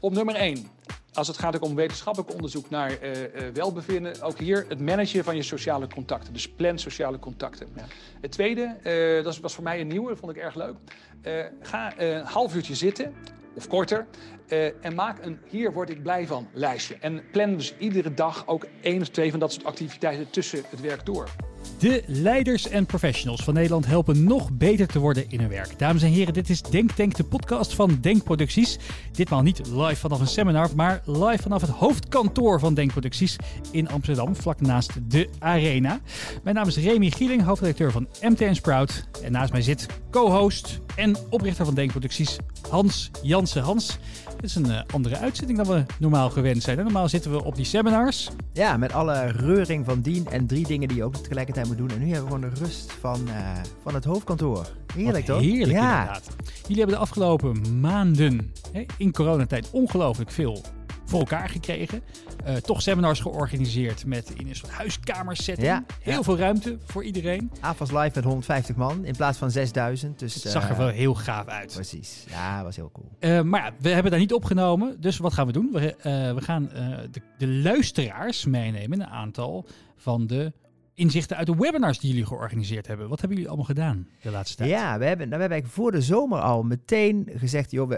Op nummer 1. Als het gaat ook om wetenschappelijk onderzoek naar uh, uh, welbevinden, ook hier het managen van je sociale contacten. Dus plan sociale contacten. Ja. Het tweede, uh, dat was voor mij een nieuwe, dat vond ik erg leuk. ga een half uurtje zitten, of korter, en maak een hier word ik blij van lijstje. En plan dus iedere dag ook één of twee van dat soort activiteiten tussen het werk door. De leiders en professionals van Nederland helpen nog beter te worden in hun werk. Dames en heren, dit is Denk Tank, de podcast van Denkproducties. Ditmaal niet live vanaf een seminar, maar live vanaf het hoofdkantoor van Denkproducties in Amsterdam, vlak naast de Arena. Mijn naam is Remy Gieling, hoofdredacteur van MTN Sprout. En naast mij zit co-host en oprichter van Denkproducties Hans Jansen. Hans, dit is een uh, andere uitzending dan we normaal gewend zijn. Normaal zitten we op die seminars. Ja, met alle reuring van dien en drie dingen die je ook tegelijkertijd moet doen. En nu hebben we gewoon de rust van, uh, van het hoofdkantoor. Heerlijk Wat toch? Heerlijk ja. inderdaad. Jullie hebben de afgelopen maanden hè, in coronatijd ongelooflijk veel voor elkaar gekregen. Uh, toch seminars georganiseerd met in een soort huiskamersetting. Ja, heel ja. veel ruimte voor iedereen. AFAS live met 150 man in plaats van 6000. Dus, het zag er uh, wel heel gaaf uit. Precies, ja, was heel cool. Uh, maar ja, we hebben daar niet opgenomen. Dus wat gaan we doen? We, we gaan de, de luisteraars meenemen. Een aantal van de inzichten uit de webinars die jullie georganiseerd hebben. Wat hebben jullie allemaal gedaan de laatste tijd? Ja, we hebben, nou, we hebben voor de zomer al meteen gezegd, joh, we,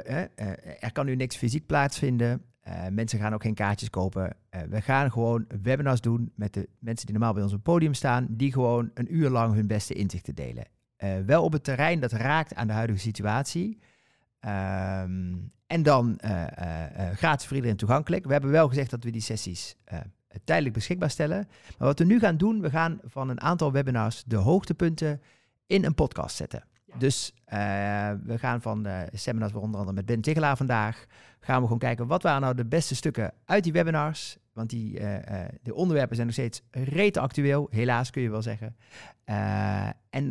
er kan nu niks fysiek plaatsvinden. Uh, mensen gaan ook geen kaartjes kopen. Uh, we gaan gewoon webinars doen met de mensen die normaal bij ons op het podium staan, die gewoon een uur lang hun beste inzichten delen. Uh, wel op het terrein dat raakt aan de huidige situatie. Um, en dan gratis voor iedereen toegankelijk. We hebben wel gezegd dat we die sessies tijdelijk beschikbaar stellen. Maar wat we nu gaan doen, we gaan van een aantal webinars de hoogtepunten in een podcast zetten. Ja. Dus we gaan van uh, seminars, onder andere met Ben Tigelaar vandaag, gaan we gewoon kijken wat waren nou de beste stukken uit die webinars. Want die uh, de onderwerpen zijn nog steeds rete actueel, helaas kun je wel zeggen. en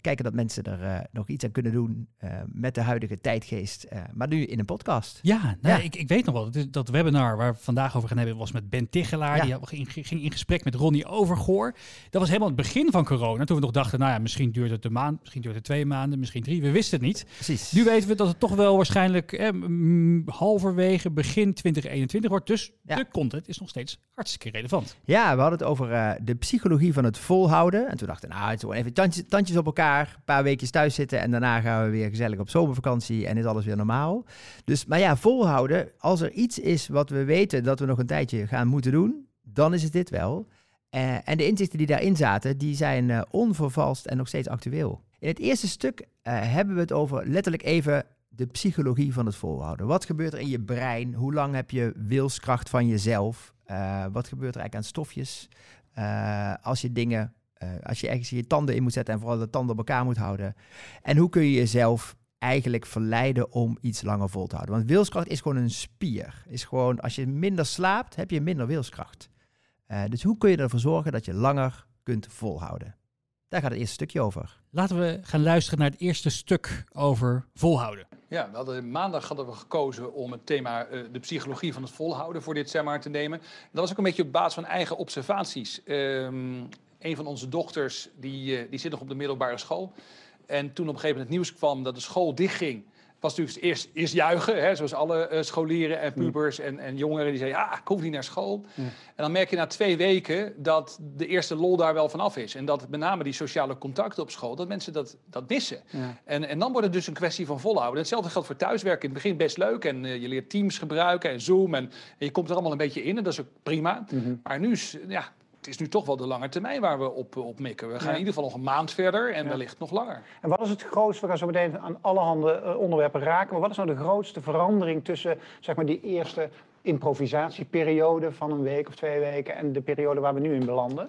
kijken dat mensen er nog iets aan kunnen doen met de huidige tijdgeest, maar nu in een podcast. Ja, nou, ja. Ik, ik weet nog wel, dat, dat webinar waar we vandaag over gaan hebben was met Ben Tigelaar. Ja. Die ging, ging in gesprek met Ronnie Overgoor. Dat was helemaal het begin van corona, toen we nog dachten, nou ja, misschien duurt het een maand, misschien duurt het twee maanden, misschien drie. We wisten het niet. Precies. Nu weten we dat het toch wel waarschijnlijk eh, halverwege begin 2021 wordt. Dus ja. de content is nog steeds hartstikke relevant. Ja, we hadden het over uh, de psychologie van het volhouden. En toen dachten we, nou, het even tandjes, tandjes op elkaar, een paar weekjes thuis zitten en daarna gaan we weer gezellig op zomervakantie en is alles weer normaal. Dus, maar ja, volhouden, als er iets is wat we weten dat we nog een tijdje gaan moeten doen, dan is het dit wel. Uh, en de inzichten die daarin zaten, die zijn uh, onvervalst en nog steeds actueel. In het eerste stuk uh, hebben we het over letterlijk even de psychologie van het volhouden. Wat gebeurt er in je brein? Hoe lang heb je wilskracht van jezelf? Uh, wat gebeurt er eigenlijk aan stofjes? Uh, als je dingen, als je ergens je tanden in moet zetten en vooral de tanden op elkaar moet houden. En hoe kun je jezelf eigenlijk verleiden om iets langer vol te houden? Want wilskracht is gewoon een spier. Is gewoon, als je minder slaapt, heb je minder wilskracht. dus hoe kun je ervoor zorgen dat je langer kunt volhouden? Daar gaat het eerste stukje over. Laten we gaan luisteren naar het eerste stuk over volhouden. Ja, we hadden, maandag hadden we gekozen om het thema uh, de psychologie van het volhouden voor dit seminar te nemen. Dat was ook een beetje op basis van eigen observaties. Um, een van onze dochters die, uh, die zit nog op de middelbare school. En toen op een gegeven moment het nieuws kwam dat de school dichtging, was natuurlijk eerst, eerst juichen, hè, zoals alle uh, scholieren en pubers en, en jongeren die zeiden, ja, ik hoef niet naar school. Ja. En dan merk je na twee weken dat de eerste lol daar wel vanaf is. En dat met name die sociale contacten op school, dat mensen dat, dat missen. Ja. En, en dan wordt het dus een kwestie van volhouden. En hetzelfde geldt voor thuiswerken. In het begin best leuk en uh, je leert Teams gebruiken en Zoom en, en, je komt er allemaal een beetje in en dat is ook prima. Mm -hmm. Maar nu is, ja, is nu toch wel de lange termijn waar we op, op mikken. We gaan ja. in ieder geval nog een maand verder en ja. wellicht nog langer. En wat is het grootste, we gaan zo meteen aan allerhande uh, onderwerpen raken, maar wat is nou de grootste verandering tussen zeg maar, die eerste improvisatieperiode van een week of twee weken en de periode waar we nu in belanden?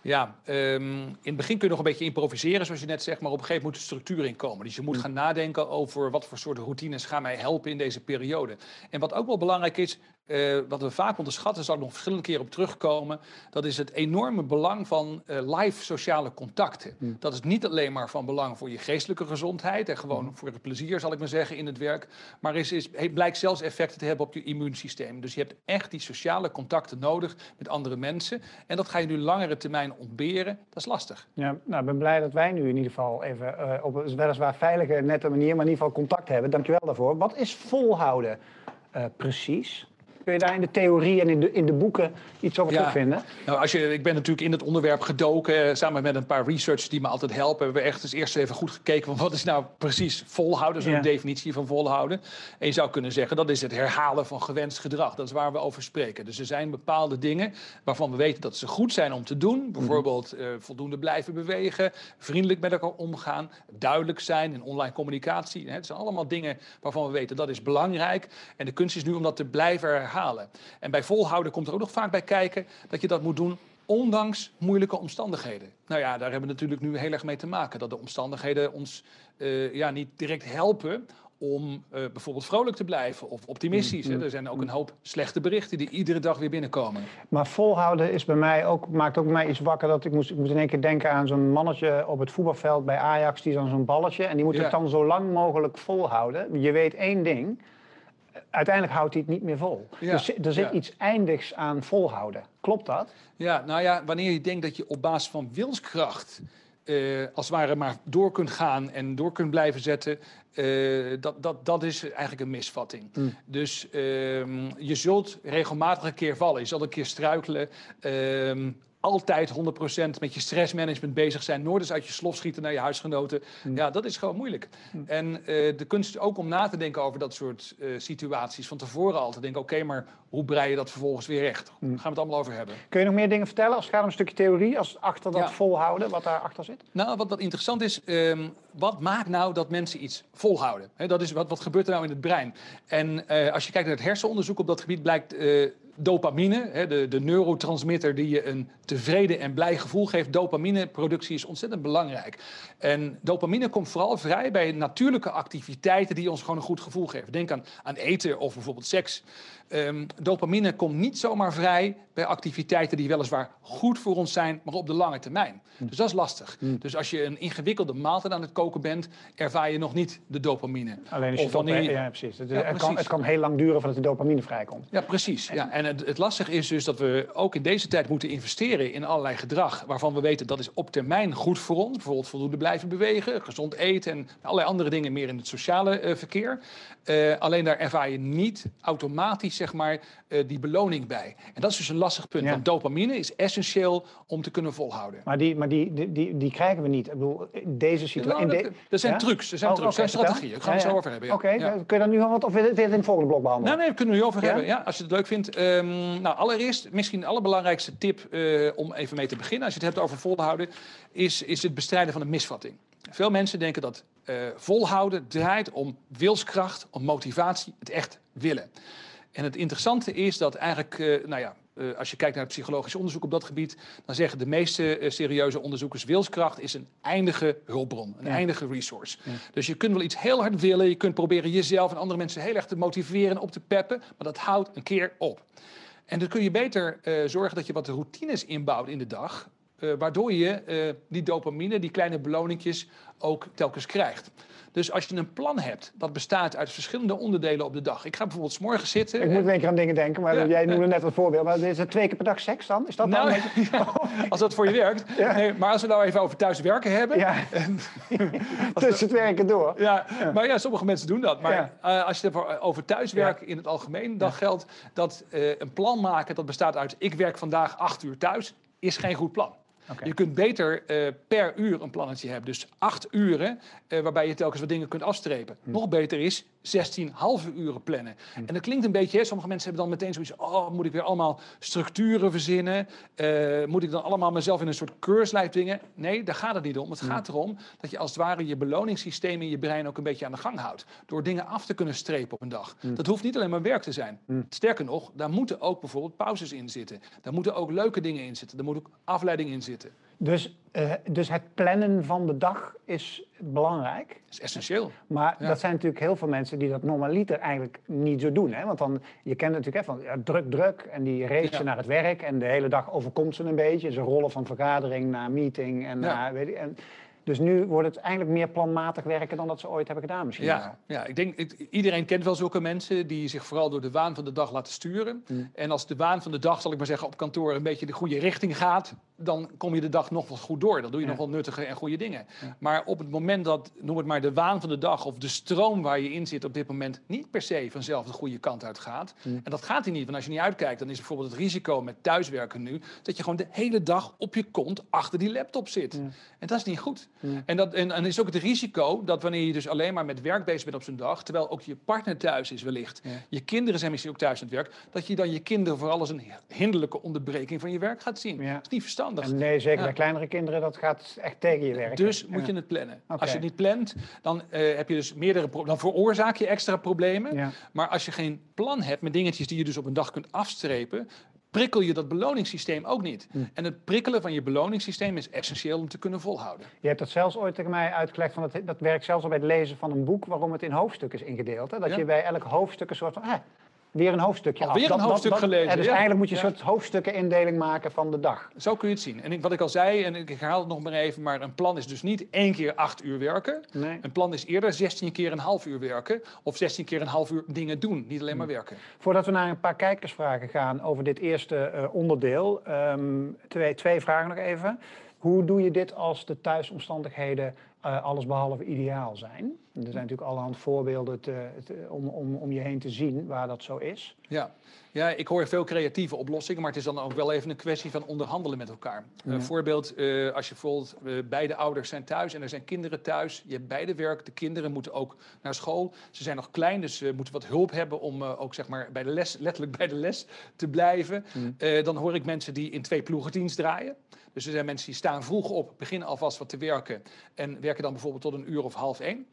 Ja, um, in het begin kun je nog een beetje improviseren, zoals je net zegt, maar op een gegeven moment moet de structuur in komen. Dus je moet gaan nadenken over wat voor soort routines gaan mij helpen in deze periode. En wat ook wel belangrijk is, uh, wat we vaak onderschatten, zal ik nog verschillende keren op terugkomen, dat is het enorme belang van uh, live sociale contacten. Mm. Dat is niet alleen maar van belang voor je geestelijke gezondheid en gewoon mm. voor het plezier, zal ik maar zeggen, in het werk, maar is, is, het blijkt zelfs effecten te hebben op je immuunsysteem. Dus je hebt echt die sociale contacten nodig met andere mensen. En dat ga je nu langere termijn ontberen, dat is lastig. Ja, nou, ik ben blij dat wij nu in ieder geval even uh, op een weliswaar veilige, nette manier, maar in ieder geval contact hebben. Dankjewel daarvoor. Wat is volhouden? eh, precies? Kun je daar in de theorie en in de, in de boeken iets over Ja. terugvinden? Nou, als je, ik ben natuurlijk in het onderwerp gedoken. eh, Samen met een paar researchers die me altijd helpen. Hebben we echt eens eerst even goed gekeken. Van wat is nou precies volhouden? Zo'n Ja. definitie van volhouden. En je zou kunnen zeggen dat is het herhalen van gewenst gedrag. Dat is waar we over spreken. Dus er zijn bepaalde dingen waarvan we weten dat ze goed zijn om te doen. Bijvoorbeeld eh, voldoende blijven bewegen. Vriendelijk met elkaar omgaan. Duidelijk zijn in online communicatie. Hè, Het zijn allemaal dingen waarvan we weten dat is belangrijk. En de kunst is nu om dat te blijven herhalen. En bij volhouden komt er ook nog vaak bij kijken dat je dat moet doen ondanks moeilijke omstandigheden. Nou ja, daar hebben we natuurlijk nu heel erg mee te maken. Dat de omstandigheden ons eh, ja, niet direct helpen om eh, bijvoorbeeld vrolijk te blijven of optimistisch. Hè. Er zijn ook een hoop slechte berichten die iedere dag weer binnenkomen. Maar volhouden is bij mij ook, maakt ook bij mij iets wakker. Dat ik, moest, ik moet in één keer denken aan zo'n mannetje op het voetbalveld bij Ajax. Die dan zo'n balletje. En die moet Ja. het dan zo lang mogelijk volhouden. Je weet één ding. Uiteindelijk houdt hij het niet meer vol. Ja. Dus er zit Ja. iets eindigs aan volhouden. Klopt dat? Ja, nou ja, wanneer je denkt dat je op basis van wilskracht eh, als het ware maar door kunt gaan en door kunt blijven zetten, eh, dat, dat, dat is eigenlijk een misvatting. Dus ehm, je zult regelmatig een keer vallen, je zult een keer struikelen. ehm, altijd 100% met je stressmanagement bezig zijn. Nooit eens uit je slof schieten naar je huisgenoten. Ja, dat is gewoon moeilijk. En eh, de kunst is ook om na te denken over dat soort eh, situaties. Van tevoren al te denken, oké, maar hoe brei je dat vervolgens weer recht? Daar gaan we het allemaal over hebben. Kun je nog meer dingen vertellen als het gaat om een stukje theorie? Als achter dat Ja. volhouden, wat daarachter zit? Nou, wat, wat interessant is, ehm, wat maakt nou dat mensen iets volhouden? Hè, dat is wat, wat gebeurt er nou in het brein? En eh, als je kijkt naar het hersenonderzoek op dat gebied, blijkt dopamine, hè, de, de neurotransmitter die je een tevreden en blij gevoel geeft, dopamineproductie is ontzettend belangrijk. En dopamine komt vooral vrij bij natuurlijke activiteiten die ons gewoon een goed gevoel geven. Denk aan, aan eten of bijvoorbeeld seks. Ehm, dopamine komt niet zomaar vrij bij activiteiten die weliswaar goed voor ons zijn, maar op de lange termijn. Dus dat is lastig. Dus als je een ingewikkelde maaltijd aan het koken bent, ervaar je nog niet de dopamine. Alleen als je Of het op- wanneer je- Ja, precies. Het, Ja, het kan, precies. het kan heel lang duren voordat de dopamine vrijkomt. Ja, precies. Ja. En het, het lastige is dus dat we ook in deze tijd moeten investeren in allerlei gedrag waarvan we weten dat is op termijn goed voor ons. Bijvoorbeeld voldoende blijven bewegen, gezond eten en allerlei andere dingen meer in het sociale eh, verkeer. Eh, alleen daar ervaar je niet automatisch zeg maar, eh, die beloning bij. En dat is dus een lastig punt, Ja. want dopamine is essentieel om te kunnen volhouden. Maar die, maar die, die, die, die krijgen we niet. Ik bedoel, deze situatie... Nou, in dat, zijn Ja? trucs, er zijn Oh, trucs, er zijn strategieën. Daar gaan we het zo over hebben. Oké, Ja. kun je daar nu al wat... Of wil je het in het volgende blok behandelen? Nou, nee, we kunnen we nu over hebben. Ja, als je het leuk vindt. Ehm, nou, allereerst, misschien de allerbelangrijkste tip eh, om even mee te beginnen, als je het hebt over volhouden, is, is het bestrijden van een misvatting. Veel mensen denken dat eh, volhouden draait om wilskracht, om motivatie, het echt willen. En het interessante is dat eigenlijk, eh, nou ja, eh, als je kijkt naar het psychologisch onderzoek op dat gebied, dan zeggen de meeste eh, serieuze onderzoekers: wilskracht is een eindige hulpbron, een Ja. eindige resource. Dus je kunt wel iets heel hard willen, je kunt proberen jezelf en andere mensen heel erg te motiveren en op te peppen, maar dat houdt een keer op. En dan kun je beter zorgen dat je wat routines inbouwt in de dag, waardoor je die dopamine, die kleine beloningjes, ook telkens krijgt. Dus als je een plan hebt dat bestaat uit verschillende onderdelen op de dag. Ik ga bijvoorbeeld 's morgens zitten. Ik moet in één keer aan dingen denken, maar Ja, jij noemde net een voorbeeld. Maar is het twee keer per dag seks dan? Is dat dan Nou, beetje... als dat voor je werkt. Ja. Nee, maar als we nou even over thuis werken hebben. Ja, tussen het werken door. Ja, maar ja, sommige mensen doen dat. Maar eh, als je het hebt over thuiswerken in het algemeen, dan geldt dat eh, een plan maken dat bestaat uit ik werk vandaag acht uur thuis, is geen goed plan. Je kunt beter eh, per uur een plannetje hebben. Dus acht uren, eh, waarbij je telkens wat dingen kunt afstrepen. Hm. Nog beter is 16 halve uren plannen. En dat klinkt een beetje, hè, sommige mensen hebben dan meteen zoiets... oh, moet ik weer allemaal structuren verzinnen? Eh, moet ik dan allemaal mezelf in een soort keurslijf dwingen? Nee, daar gaat het niet om. Het gaat erom dat je als het ware je beloningssysteem in je brein ook een beetje aan de gang houdt. Door dingen af te kunnen strepen op een dag. Dat hoeft niet alleen maar werk te zijn. Sterker nog, daar moeten ook bijvoorbeeld pauzes in zitten. Daar moeten ook leuke dingen in zitten. Daar moet ook afleiding in zitten. Dus, eh, dus het plannen van de dag is belangrijk. Dat is essentieel. Maar Ja. dat zijn natuurlijk heel veel mensen die dat normaliter eigenlijk niet zo doen. Hè? Want dan, je kent natuurlijk hè, van ja, druk, druk. En die racen Ja. naar het werk. En de hele dag overkomt ze een beetje. Ze rollen van vergadering naar meeting. En naar, weet ik, en, Dus nu wordt het eigenlijk meer planmatig werken dan dat ze ooit hebben gedaan misschien. Ja, ja ik denk, ik- iedereen kent wel zulke mensen die zich vooral door de waan van de dag laten sturen. Mm. En als de waan van de dag, zal ik maar zeggen, op kantoor een beetje de goede richting gaat, dan kom je de dag nog wel goed door. Dan doe je Ja. nog wel nuttige en goede dingen. Ja. Maar op het moment dat, noem het maar, de waan van de dag of de stroom waar je in zit op dit moment niet per se vanzelf de goede kant uit gaat. Mm. En dat gaat hij niet, want als je niet uitkijkt, dan is bijvoorbeeld het risico met thuiswerken nu dat je gewoon de hele dag op je kont achter die laptop zit. En dat is niet goed. Ja. En, dat, en, en is ook het risico dat wanneer je dus alleen maar met werk bezig bent op zo'n dag, terwijl ook je partner thuis is wellicht, Ja. je kinderen zijn misschien ook thuis aan het werk, dat je dan je kinderen vooral als een hinderlijke onderbreking van je werk gaat zien. Ja. Dat is niet verstandig. En nee, zeker bij kleinere kinderen, dat gaat echt tegen je werken. Dus moet je het plannen. Als je het niet plant, dan eh, heb je dus meerdere dan veroorzaak je extra problemen. Maar als je geen plan hebt met dingetjes die je dus op een dag kunt afstrepen, prikkel je dat beloningssysteem ook niet. Hm. En het prikkelen van je beloningssysteem is essentieel om te kunnen volhouden. Je hebt dat zelfs ooit tegen mij uitgelegd, van dat, dat werkt zelfs al bij het lezen van een boek, waarom het in hoofdstukken is ingedeeld. Hè? Dat Ja. je bij elk hoofdstuk een soort van, ah, weer een hoofdstukje af. Alweer een dat- hoofdstuk dat- gelezen, Dus ja. eigenlijk moet je een soort hoofdstukken-indeling maken van de dag. Zo kun je het zien. En ik, wat ik al zei, en ik herhaal het nog maar even, maar een plan is dus niet één keer acht uur werken. Nee. Een plan is eerder 16 keer een half uur werken of 16 keer een half uur dingen doen, niet alleen maar Hm. werken. Voordat we naar een paar kijkersvragen gaan over dit eerste eh, onderdeel, ehm, twee, twee vragen nog even. Hoe doe je dit als de thuisomstandigheden eh allesbehalve ideaal zijn? Er zijn natuurlijk allerhand voorbeelden te- om, om, om je heen te zien waar dat zo is. Ja. Ja, ik hoor veel creatieve oplossingen, maar het is dan ook wel even een kwestie van onderhandelen met elkaar. Ja. Een voorbeeld, eh, als je bijvoorbeeld eh, beide ouders zijn thuis en er zijn kinderen thuis, je hebt beide werk, de kinderen moeten ook naar school. Ze zijn nog klein, dus ze moeten wat hulp hebben om eh, ook zeg maar bij de les, letterlijk bij de les te blijven. Mm. Dan hoor ik mensen die in twee ploegendienst draaien. Dus er zijn mensen die staan vroeg op, beginnen alvast wat te werken en werken dan bijvoorbeeld tot een uur of half één.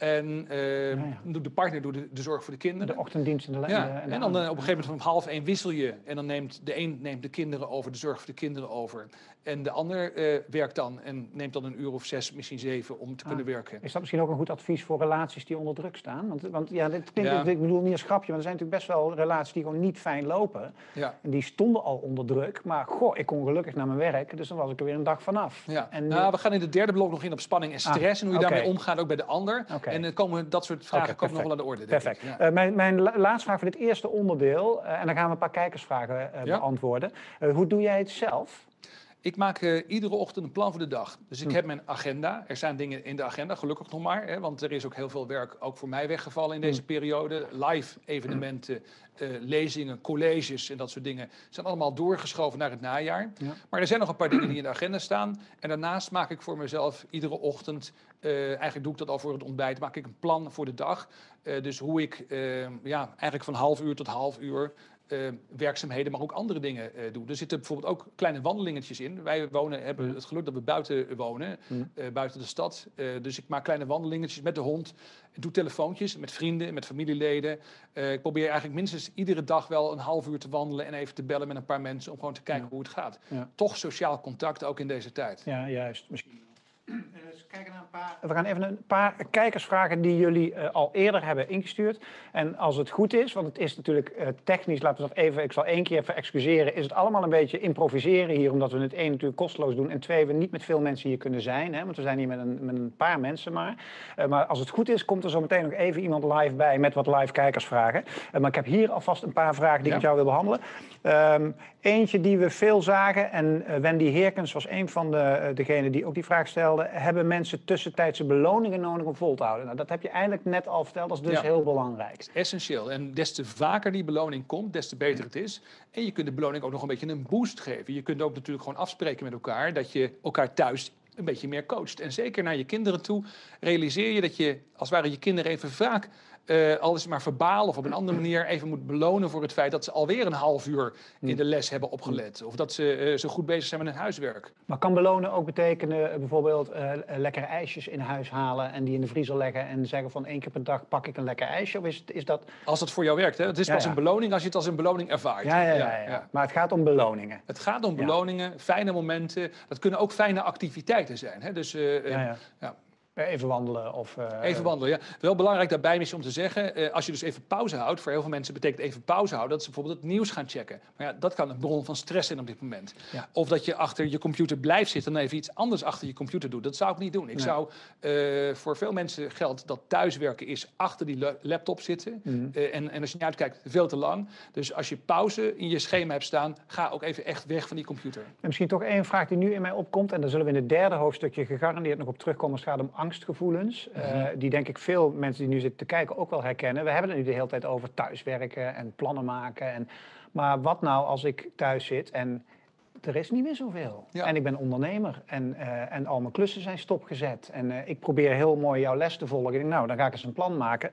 En Ja, ja. doet de partner doet de, de zorg voor de kinderen. De ochtenddienst en de, Ja, en de- dan eh, op een gegeven moment om half één wissel je. En dan neemt de een neemt de kinderen over, de zorg voor de kinderen over. En de ander eh, werkt dan en neemt dan een uur of zes, misschien zeven, om te Ah. kunnen werken. Is dat misschien ook een goed advies voor relaties die onder druk staan? Want, want ja, dit klinkt, Ja. ik bedoel niet als grapje, maar er zijn natuurlijk best wel relaties die gewoon niet fijn lopen. En die stonden al onder druk, maar goh, ik kon gelukkig naar mijn werk, dus dan was ik er weer een dag vanaf. Ja. En nou, we gaan in het derde blok nog in op spanning en stress en hoe je daarmee omgaat, ook bij de ander. Oké. En dan komen dat soort vragen Oké, komen nog wel aan de orde. denk Perfect. ik. Ja. Eh, mijn, mijn la- laatste vraag voor dit eerste onderdeel, eh, en dan gaan we een paar kijkersvragen eh, Ja. beantwoorden. Hoe doe jij het zelf? Ik maak iedere ochtend een plan voor de dag. Dus ik Hm. heb mijn agenda. Er zijn dingen in de agenda, gelukkig nog maar. Hè, want er is ook heel veel werk ook voor mij weggevallen in Hm. deze periode. Live evenementen, lezingen, colleges en dat soort dingen zijn allemaal doorgeschoven naar het najaar. Ja. Maar er zijn nog een paar dingen die in de agenda staan. En daarnaast maak ik voor mezelf iedere ochtend, eh, eigenlijk doe ik dat al voor het ontbijt, maak ik een plan voor de dag. Eh, dus hoe ik eh, ja, eigenlijk van half uur tot half uur eh, werkzaamheden, maar ook andere dingen eh doe. Er zitten bijvoorbeeld ook kleine wandelingetjes in. Wij wonen, hebben het geluk dat we buiten wonen, Mm. buiten de stad. Dus ik maak kleine wandelingetjes met de hond. Ik doe telefoontjes met vrienden, met familieleden. Ik probeer eigenlijk minstens iedere dag wel een half uur te wandelen en even te bellen met een paar mensen om gewoon te kijken Ja. hoe het gaat. Ja. Toch sociaal contact ook in deze tijd. Ja, juist. Misschien. Dus kijken naar een paar... We gaan even een paar kijkersvragen die jullie eh, al eerder hebben ingestuurd. En als het goed is, want het is natuurlijk eh, technisch, laten we dat even, ik zal één keer even excuseren, is het allemaal een beetje improviseren hier, omdat we het één natuurlijk kosteloos doen en twee, we niet met veel mensen hier kunnen zijn, hè, want we zijn hier met een, met een paar mensen maar. Eh, maar als het goed is, komt er zo meteen nog even iemand live bij met wat live kijkersvragen. Maar ik heb hier alvast een paar vragen die ik Ja. met jou wil behandelen. Ehm, eentje die we veel zagen, en eh, Wendy Heerkens was een van de, eh, degenen die ook die vraag stelde. Hebben mensen tussentijdse beloningen nodig om vol te houden? Nou, dat heb je eigenlijk net al verteld, dat is dus Ja. heel belangrijk. Essentieel. En des te vaker die beloning komt, des te beter het is. En je kunt de beloning ook nog een beetje een boost geven. Je kunt ook natuurlijk gewoon afspreken met elkaar dat je elkaar thuis een beetje meer coacht. En zeker naar je kinderen toe realiseer je dat je als het ware je kinderen even vaak, eh al is het maar verbaal of op een andere manier, even moet belonen voor het feit dat ze alweer een half uur in de les hebben opgelet. Of dat ze eh, zo goed bezig zijn met hun huiswerk. Maar kan belonen ook betekenen eh, bijvoorbeeld lekkere ijsjes in huis halen en die in de vriezer leggen en zeggen van één keer per dag pak ik een lekker ijsje? Of is, is dat... Als dat voor jou werkt. Hè? Het is Ja, pas ja. een beloning als je het als een beloning ervaart. Ja, ja, ja, ja, Maar het gaat om beloningen. Het gaat om beloningen, fijne momenten. Dat kunnen ook fijne activiteiten zijn. Hè? Dus, ja. Even wandelen of... Uh, even wandelen, ja. Wel belangrijk daarbij is om te zeggen, uh, als je dus even pauze houdt, voor heel veel mensen betekent even pauze houden, dat ze bijvoorbeeld het nieuws gaan checken. Maar ja, dat kan een bron van stress zijn op dit moment. Ja. Of dat je achter je computer blijft zitten en even iets anders achter je computer doet. Dat zou ik niet doen. Ik nee. zou, uh, voor veel mensen geldt dat thuiswerken is achter die laptop zitten. Mm. en, en als je niet uitkijkt, veel te lang. Dus als je pauze in je schema hebt staan, ga ook even echt weg van die computer. En misschien toch één vraag die nu in mij opkomt, en daar zullen we in het derde hoofdstukje gegarandeerd nog op terugkomen als het gaat om angstgevoelens. Mm -hmm. uh, die denk ik veel mensen die nu zitten te kijken ook wel herkennen. We hebben het nu de hele tijd over thuiswerken en plannen maken. En, maar wat nou als ik thuis zit en er is niet meer zoveel. Ja. En ik ben ondernemer en, uh, en al mijn klussen zijn stopgezet. En uh, ik probeer heel mooi jouw les te volgen. Ik denk, nou, dan ga ik eens een plan maken.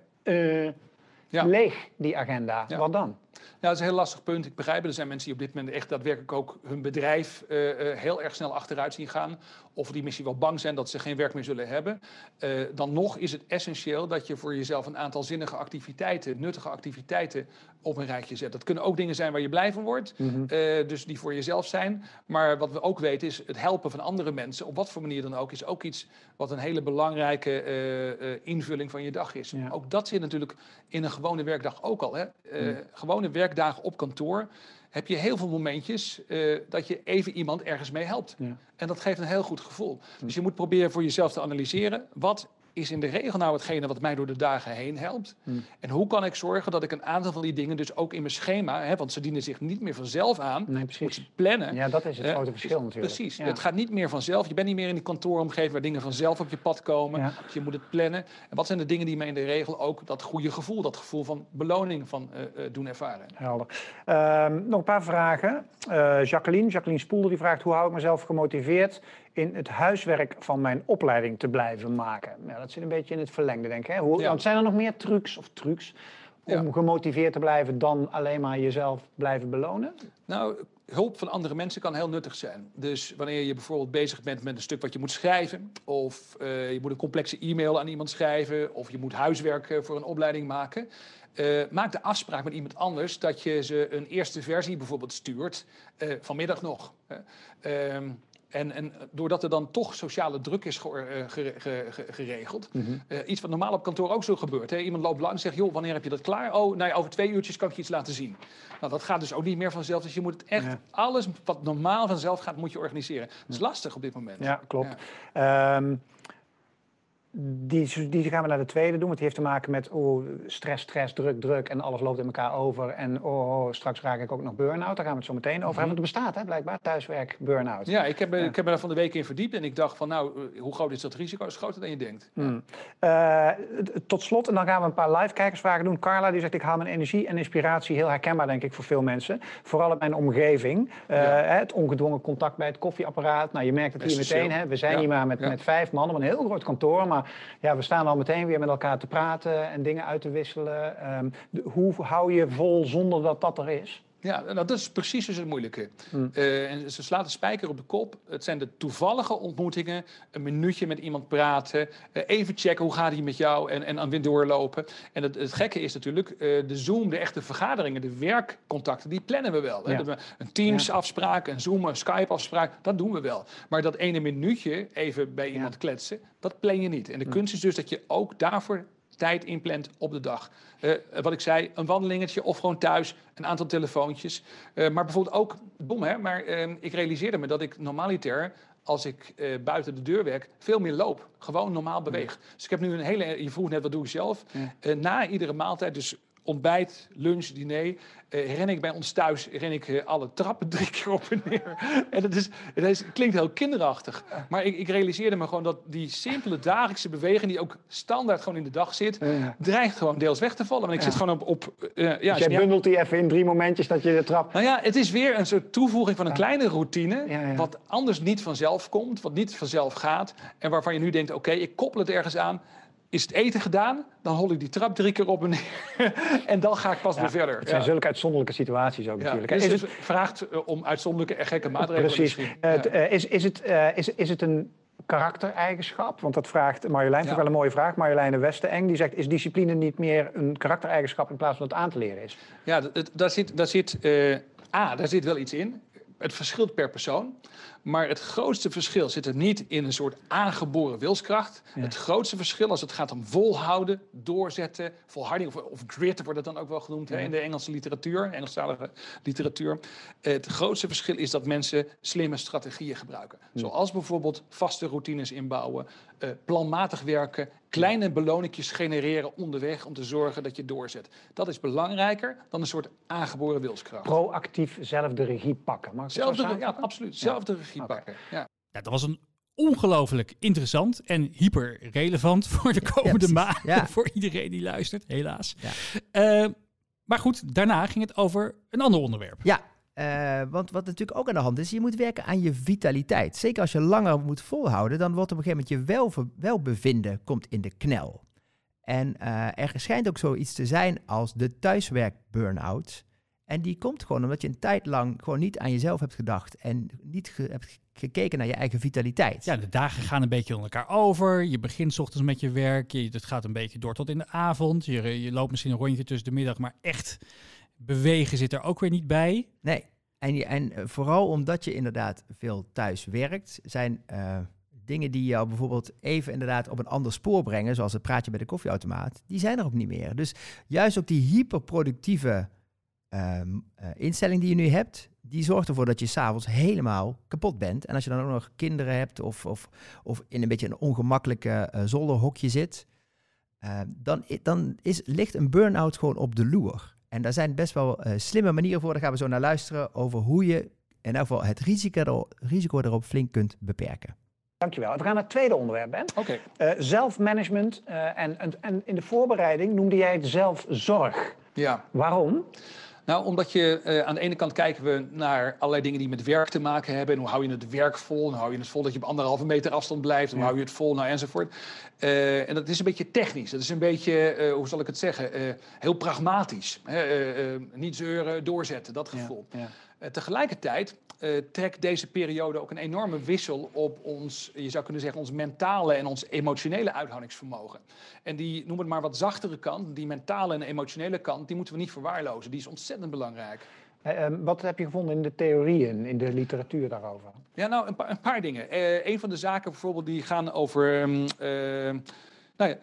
Ja. Leeg die agenda. Ja. Wat dan? Ja, dat is een heel lastig punt. Ik begrijp het. Er zijn mensen die op dit moment echt daadwerkelijk ook hun bedrijf uh, uh, heel erg snel achteruit zien gaan. Of die misschien wel bang zijn dat ze geen werk meer zullen hebben. Uh, dan nog is het essentieel dat je voor jezelf een aantal zinnige activiteiten, nuttige activiteiten op een rijtje zet. Dat kunnen ook dingen zijn waar je blij van wordt. Mm -hmm. dus die voor jezelf zijn. Maar wat we ook weten is het helpen van andere mensen, op wat voor manier dan ook, is ook iets wat een hele belangrijke invulling van je dag is. Ja. Ook dat zit natuurlijk in een gewone werkdag ook al. Hè? Mm. Gewone werkdagen op kantoor heb je heel veel momentjes uh, dat je even iemand ergens mee helpt. Ja. En dat geeft een heel goed gevoel. Dus je moet proberen voor jezelf te analyseren. Wat is in de regel nou hetgene wat mij door de dagen heen helpt? Hmm. En hoe kan ik zorgen dat ik een aantal van die dingen dus ook in mijn schema, hè, want ze dienen zich niet meer vanzelf aan, nee, precies. moet je plannen. Ja, dat is het grote verschil natuurlijk. Precies, ja. het gaat niet meer vanzelf. Je bent niet meer in die kantooromgeving waar dingen vanzelf op je pad komen. Ja. Dus je moet het plannen. En wat zijn de dingen die mij in de regel ook dat goede gevoel, dat gevoel van beloning van uh, uh, doen ervaren? Helder. Uh, nog een paar vragen. Jacqueline, Jacqueline Spoelder, die vraagt hoe hou ik mezelf gemotiveerd in het huiswerk van mijn opleiding te blijven maken. Dat zit een beetje in het verlengde, denk ik. Hè? Hoe, ja. Want zijn er nog meer trucs of trucs om ja. gemotiveerd te blijven dan alleen maar jezelf blijven belonen? Nou, hulp van andere mensen kan heel nuttig zijn. Dus wanneer je bijvoorbeeld bezig bent met een stuk wat je moet schrijven, of uh, je moet een complexe e-mail aan iemand schrijven, of je moet huiswerk voor een opleiding maken. Uh, maak de afspraak met iemand anders dat je ze een eerste versie bijvoorbeeld stuurt, uh, vanmiddag nog. Uh, en, en, doordat er dan toch sociale druk is ge, geregeld. Mm -hmm. uh, iets wat normaal op kantoor ook zo gebeurt. Hè? Iemand loopt langs en zegt, joh, wanneer heb je dat klaar? Oh, nou ja, over twee uurtjes kan ik je iets laten zien. Nou, dat gaat dus ook niet meer vanzelf. Dus je moet het echt, ja. alles wat normaal vanzelf gaat, moet je organiseren. Dat is lastig op dit moment. Ja, klopt. Ja. Um, die, die gaan we naar de tweede doen, want die heeft te maken met oh, stress, stress, druk, druk en alles loopt in elkaar over. En oh, oh straks raak ik ook nog burn-out, daar gaan we het zo meteen over hebben. Want er bestaat hè, blijkbaar thuiswerk, burn-out. Ja, ik heb, ja. ik heb me daar van de week in verdiept en ik dacht van nou, hoe groot is dat risico? Is groter dan je denkt. Mm. Uh, tot slot, en dan gaan we een paar live kijkersvragen doen. Carla die zegt ik haal mijn energie en inspiratie, heel herkenbaar denk ik voor veel mensen. Vooral in mijn omgeving. Uh, ja. Het ongedwongen contact bij het koffieapparaat. Nou, je merkt het hier meteen. Hè. We zijn hier maar met, met vijf mannen, een heel groot kantoor, maar ja, we staan al meteen weer met elkaar te praten en dingen uit te wisselen. De, hoe hou je vol zonder dat dat er is? Ja, nou, dat is precies dus het moeilijke. Mm. Uh, en ze slaat de spijker op de kop. Het zijn de toevallige ontmoetingen. Een minuutje met iemand praten. Uh, even checken hoe gaat het met jou en, en aan weer doorlopen. En het, het gekke is natuurlijk, uh, de Zoom, de echte vergaderingen, de werkcontacten, die plannen we wel. Ja. Een Teams-afspraak, een Zoom, een Skype-afspraak, dat doen we wel. Maar dat ene minuutje even bij iemand ja. kletsen, dat plan je niet. En de mm. kunst is dus dat je ook daarvoor tijd inplant op de dag. Uh, wat ik zei, een wandelingetje of gewoon thuis een aantal telefoontjes. Uh, maar bijvoorbeeld ook, dom hè, maar uh, ik realiseerde me dat ik normaliter als ik uh, buiten de deur werk, veel meer loop. Gewoon normaal beweeg. Ja. Dus ik heb nu een hele, je vroeg net wat doe ik zelf. Ja. Uh, na iedere maaltijd, dus ontbijt, lunch, diner, uh, ren ik bij ons thuis, ren ik uh, alle trappen drie keer op en neer. en dat, is, dat is, klinkt heel kinderachtig. Maar ik, ik, realiseerde me gewoon dat die simpele dagelijkse beweging, die ook standaard gewoon in de dag zit, ja. dreigt gewoon deels weg te vallen. Want ik ja. zit gewoon op... op uh, ja, dus jij bundelt die even in drie momentjes dat je de trap... Nou ja, het is weer een soort toevoeging van een kleine routine, wat anders niet vanzelf komt, wat niet vanzelf gaat. En waarvan je nu denkt, oké, okay, ik koppel het ergens aan is het eten gedaan, dan hol ik die trap drie keer op en neer. en dan ga ik pas ja, weer verder. Het zijn ja. zulke uitzonderlijke situaties ook ja, natuurlijk. Dus is het vraagt uh, om uitzonderlijke en gekke maatregelen. Precies. Uh, uh, is, is, het, is, is het een karaktereigenschap? Want dat vraagt Marjolein, vind ik wel een mooie vraag. Marjolein Westeneng, die zegt... is discipline niet meer een karaktereigenschap... in plaats van dat het aan te leren is? Ja, daar zit, daar zit, A, daar zit wel iets in. Het verschilt per persoon. Maar het grootste verschil zit er niet in een soort aangeboren wilskracht. Het grootste verschil als het gaat om volhouden, doorzetten, volharding of, of grit wordt het dan ook wel genoemd hè, in de Engelse literatuur, Engelstalige literatuur. Het grootste verschil is dat mensen slimme strategieën gebruiken. Zoals bijvoorbeeld vaste routines inbouwen, uh, planmatig werken, kleine beloningjes genereren onderweg om te zorgen dat je doorzet. Dat is belangrijker dan een soort aangeboren wilskracht. Proactief zelf de regie pakken. Mag zelf de, ja, absoluut. Zelf de regie pakken. Ja. ja, dat was een ongelooflijk interessant en hyper relevant voor de komende maanden. Voor iedereen die luistert, helaas. Ja. Uh, maar goed, daarna ging het over een ander onderwerp. Ja, uh, want wat natuurlijk ook aan de hand is, je moet werken aan je vitaliteit. Zeker als je langer moet volhouden, dan wordt op een gegeven moment je wel, welbevinden komt in de knel. En uh, er schijnt ook zoiets te zijn als de thuiswerk-burn-out. En die komt gewoon omdat je een tijd lang gewoon niet aan jezelf hebt gedacht en niet hebt gekeken naar je eigen vitaliteit. Ja, de dagen gaan een beetje onder elkaar over. Je begint ochtends met je werk, je, het gaat een beetje door tot in de avond. Je, je loopt misschien een rondje tussen de middag, maar echt bewegen zit er ook weer niet bij. Nee, en, en eh, vooral omdat je inderdaad veel thuis werkt, zijn uh, dingen die jou bijvoorbeeld even inderdaad op een ander spoor brengen, zoals het praatje bij de koffieautomaat, die zijn er ook niet meer. Dus juist ook die hyperproductieve uh, instelling die je nu hebt, die zorgt ervoor dat je s'avonds helemaal kapot bent. En als je dan ook nog kinderen hebt of, of, of in een beetje een ongemakkelijke zolderhokje zit, dan, dan is, ligt een burn-out gewoon op de loer. En daar zijn best wel uh, slimme manieren voor. Daar gaan we zo naar luisteren over hoe je in elk geval het risico, risico erop flink kunt beperken. Dankjewel. We gaan naar het tweede onderwerp, Ben. Oké. Okay. Uh, zelfmanagement. Uh, en, en, en in de voorbereiding noemde jij het zelfzorg. Ja. Waarom? Nou, omdat je uh, aan de ene kant kijken we naar allerlei dingen die met werk te maken hebben. En hoe hou je het werk vol? En hoe hou je het vol dat je op anderhalve meter afstand blijft? Hoe hou je het vol? Nou, enzovoort. Uh, en dat is een beetje technisch. Dat is een beetje, uh, hoe zal ik het zeggen, heel pragmatisch. niet zeuren, doorzetten, dat gevoel. Ja, ja. Tegelijkertijd uh, trekt deze periode ook een enorme wissel op ons, je zou kunnen zeggen, ons mentale en ons emotionele uithoudingsvermogen. En die, noem het maar wat zachtere kant, die mentale en emotionele kant, die moeten we niet verwaarlozen. Die is ontzettend belangrijk. Uh, wat heb je gevonden in de theorieën, in de literatuur daarover? Ja, nou, een, pa een paar dingen. Uh, een van de zaken bijvoorbeeld die gaan over. Um, nou ja,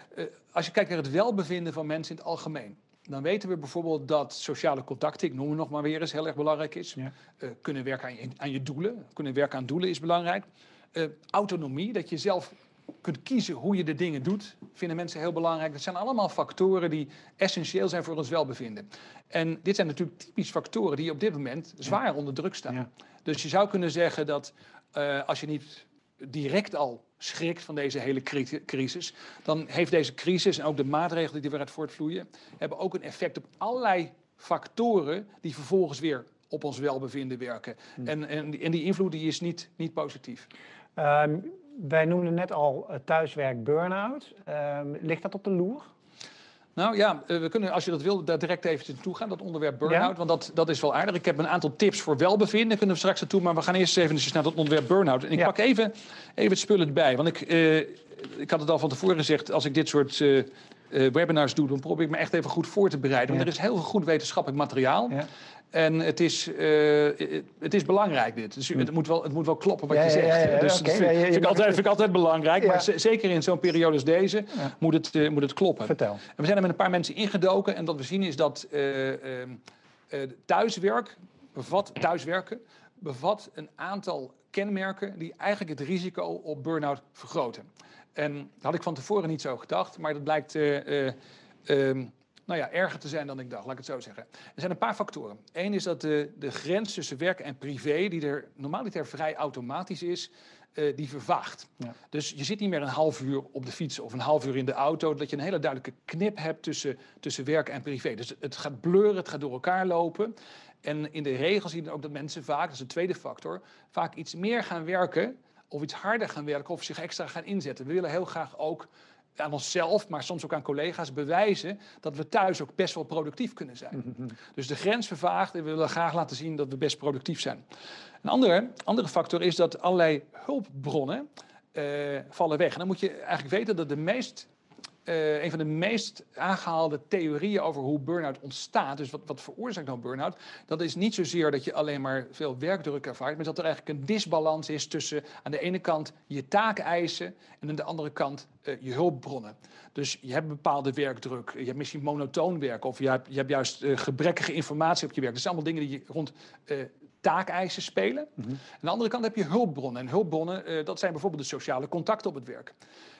als je kijkt naar het welbevinden van mensen in het algemeen dan weten we bijvoorbeeld dat sociale contacten, ik noem het nog maar weer eens, heel erg belangrijk is. Ja. Uh, kunnen werken aan je, aan je, doelen. Kunnen werken aan doelen is belangrijk. Uh, autonomie, dat je zelf kunt kiezen hoe je de dingen doet, vinden mensen heel belangrijk. Dat zijn allemaal factoren die essentieel zijn voor ons welbevinden. En dit zijn natuurlijk typisch factoren die op dit moment zwaar ja. onder druk staan. Ja. Dus je zou kunnen zeggen dat uh, als je niet direct al schrikt van deze hele crisis, dan heeft deze crisis en ook de maatregelen die eruit voortvloeien, hebben ook een effect op allerlei factoren die vervolgens weer op ons welbevinden werken. Hmm. En, en, en, die invloed die is niet, niet positief. Um, wij noemden net al thuiswerk burn-out. Um, ligt dat op de loer? Nou ja, eh, we kunnen, als je dat wil, daar direct even naartoe gaan, dat onderwerp burn-out. Ja? Want dat, dat is wel aardig. Ik heb een aantal tips voor welbevinden, daar kunnen we straks naartoe. Maar we gaan eerst even naar dat onderwerp burn-out. En ik ja. pak even, even het spullen erbij. Want ik, uh, ik had het al van tevoren gezegd, als ik dit soort uh, webinars doe, dan probeer ik me echt even goed voor te bereiden. Want er is heel veel goed wetenschappelijk materiaal. En het is, uh, het is belangrijk dit. Dus het moet wel, het moet wel kloppen wat ja, je zegt. Ja, ja, dus okay. dat vind, vind, ik altijd, vind ik altijd belangrijk. Maar zeker in zo'n periode als deze moet, het, uh, moet het kloppen. Vertel. En we zijn er met een paar mensen ingedoken. En wat we zien is dat uh, thuiswerk bevat, thuiswerken bevat een aantal kenmerken die eigenlijk het risico op burn-out vergroten. En dat had ik van tevoren niet zo gedacht. Maar dat blijkt... Um, nou ja, erger te zijn dan ik dacht, laat ik het zo zeggen. Er zijn een paar factoren. Eén is dat de, de grens tussen werk en privé, die er normaliter vrij automatisch is, uh, die vervaagt. Ja. Dus je zit niet meer een half uur op de fiets of een half uur in de auto, dat je een hele duidelijke knip hebt tussen, tussen werk en privé. Dus het gaat blurren, het gaat door elkaar lopen. En in de regel zie je ook dat mensen vaak, dat is een tweede factor, vaak iets meer gaan werken of iets harder gaan werken of zich extra gaan inzetten. We willen heel graag ook aan onszelf, maar soms ook aan collega's bewijzen dat we thuis ook best wel productief kunnen zijn. Mhm. Dus de grens vervaagt en we willen graag laten zien dat we best productief zijn. Een andere, andere factor is dat allerlei hulpbronnen uh, vallen weg. En dan moet je eigenlijk weten dat de meest uh, een van de meest aangehaalde theorieën over hoe burn-out ontstaat. Dus wat, wat veroorzaakt nou burn-out? Dat is niet zozeer dat je alleen maar veel werkdruk ervaart, maar dat er eigenlijk een disbalans is tussen aan de ene kant je taakeisen en aan de andere kant uh, je hulpbronnen. Dus je hebt bepaalde werkdruk, je hebt misschien monotoon werk of je hebt, je hebt juist uh, gebrekkige informatie op je werk. Dat zijn allemaal dingen die rond taakeisen spelen. Mm -hmm. Aan de andere kant heb je hulpbronnen. En hulpbronnen, dat zijn bijvoorbeeld de sociale contacten op het werk.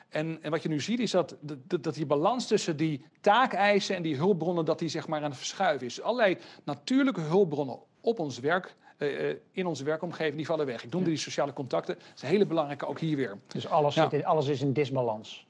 En, en wat je nu ziet is dat, dat, dat die balans tussen die taakeisen en die hulpbronnen, dat die zeg maar aan het verschuiven is. Allerlei natuurlijke hulpbronnen op ons werk, uh, in onze werkomgeving, die vallen weg. Ik noemde ja. die sociale contacten. Dat is een hele belangrijke ook hier weer. Dus alles, in, alles is in disbalans.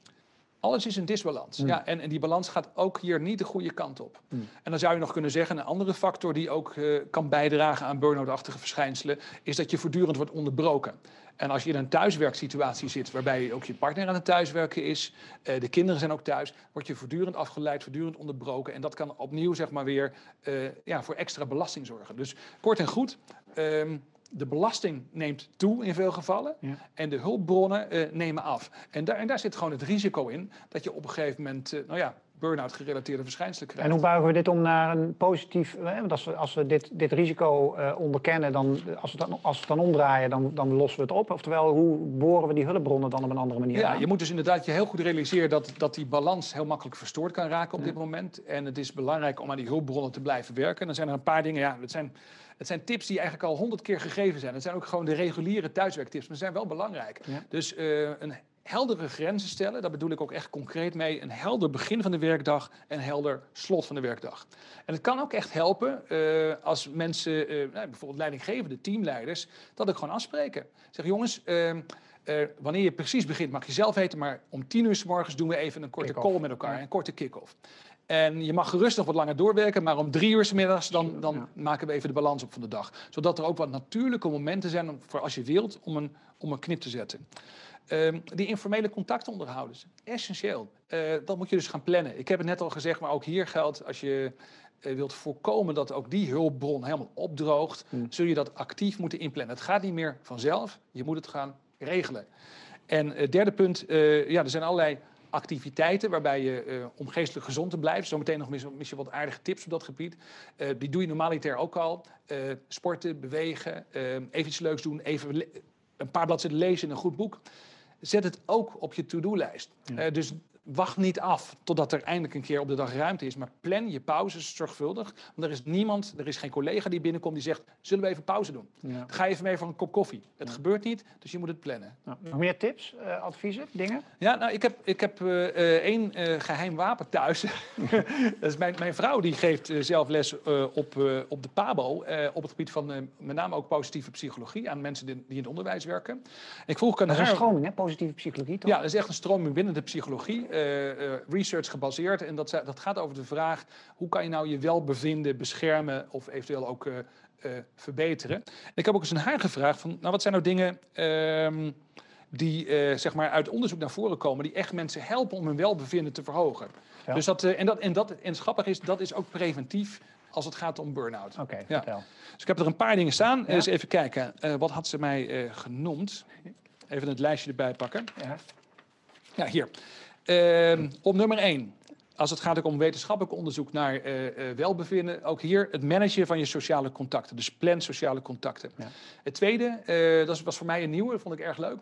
Alles is een disbalans. Mm. Ja, en, en die balans gaat ook hier niet de goede kant op. Mm. En dan zou je nog kunnen zeggen, een andere factor die ook uh, kan bijdragen aan burn-out-achtige verschijnselen, is dat je voortdurend wordt onderbroken. En als je in een thuiswerksituatie zit, waarbij ook je partner aan het thuiswerken is, uh, de kinderen zijn ook thuis, word je voortdurend afgeleid, voortdurend onderbroken. En dat kan opnieuw zeg maar weer uh, ja, voor extra belasting zorgen. Dus kort en goed, um, de belasting neemt toe in veel gevallen ja. en de hulpbronnen uh, nemen af. En daar, en daar zit gewoon het risico in dat je op een gegeven moment, uh, nou ja, burn-out gerelateerde verschijnselen krijgt. En hoe buigen we dit om naar een positief... Hè? Want als we, als we dit, dit risico uh, onderkennen, dan, als, we dan, als we het dan omdraaien, dan, dan lossen we het op. Oftewel, hoe boren we die hulpbronnen dan op een andere manier Ja, aan? je moet dus inderdaad je heel goed realiseren dat, dat die balans heel makkelijk verstoord kan raken op ja. dit moment. En het is belangrijk om aan die hulpbronnen te blijven werken. En dan zijn er een paar dingen, ja, het zijn... Het zijn tips die eigenlijk al honderd keer gegeven zijn. Het zijn ook gewoon de reguliere thuiswerktips, maar ze zijn wel belangrijk. Ja. Dus uh, een heldere grenzen stellen, daar bedoel ik ook echt concreet mee. Een helder begin van de werkdag en een helder slot van de werkdag. En het kan ook echt helpen uh, als mensen, uh, nou, bijvoorbeeld leidinggevende teamleiders, dat ook gewoon afspreken. Zeg jongens, uh, wanneer je precies begint mag je zelf weten, maar om tien uur s morgens doen we even een korte call met elkaar, een korte kick-off. En je mag gerust nog wat langer doorwerken, maar om drie uur s middags dan, dan ja. maken we even de balans op van de dag. Zodat er ook wat natuurlijke momenten zijn voor als je wilt om een, om een knip te zetten. Um, die informele contacten onderhouden, essentieel. Uh, dat moet je dus gaan plannen. Ik heb het net al gezegd, maar ook hier geldt als je uh, wilt voorkomen dat ook die hulpbron helemaal opdroogt, hmm. zul je dat actief moeten inplannen. Het gaat niet meer vanzelf, je moet het gaan regelen. En het uh, derde punt, ja, er zijn allerlei activiteiten waarbij je om geestelijk gezond te blijven. Zometeen nog misschien wat aardige tips op dat gebied. Die doe je normaliter ook al. Sporten, bewegen, even iets leuks doen, even een paar bladzijden lezen in een goed boek. Zet het ook op je to-do-lijst. Ja. dus wacht niet af totdat er eindelijk een keer op de dag ruimte is. Maar plan je pauzes zorgvuldig. Want er is niemand, er is geen collega die binnenkomt die zegt... zullen we even pauze doen? Ja. Ga even mee voor een kop koffie. Het ja. gebeurt niet, dus je moet het plannen. Ja. Nog meer tips, uh, adviezen, dingen? Ja, nou, ik heb, ik heb uh, één uh, geheim wapen thuis. dat is mijn, mijn vrouw die geeft zelf les op, op de PABO... op het gebied van met name ook positieve psychologie... aan mensen die, die in het onderwijs werken. Ik vroeg aan dat is haar... een stroming, hè? Positieve psychologie, toch? Ja, dat is echt een stroming binnen de psychologie... Uh, uh, research gebaseerd. En dat, dat gaat over de vraag: hoe kan je nou je welbevinden beschermen of eventueel ook uh, verbeteren? En ik heb ook eens aan haar gevraagd: van, nou, wat zijn nou dingen ehm, die zeg maar uit onderzoek naar voren komen, die echt mensen helpen om hun welbevinden te verhogen? Ja. Dus dat, en, dat, en, dat, en grappige is, dat is ook preventief als het gaat om burn-out. Oké, okay, ja. Dus ik heb er een paar dingen staan. Ja. Eens even kijken, wat had ze mij genoemd? Even het lijstje erbij pakken. Ja, ja hier. Uh, op nummer 1, als het gaat ook om wetenschappelijk onderzoek naar uh, uh, welbevinden, ook hier het managen van je sociale contacten. Dus plan sociale contacten. Ja. Het tweede, uh, dat was voor mij een nieuwe, dat vond ik erg leuk.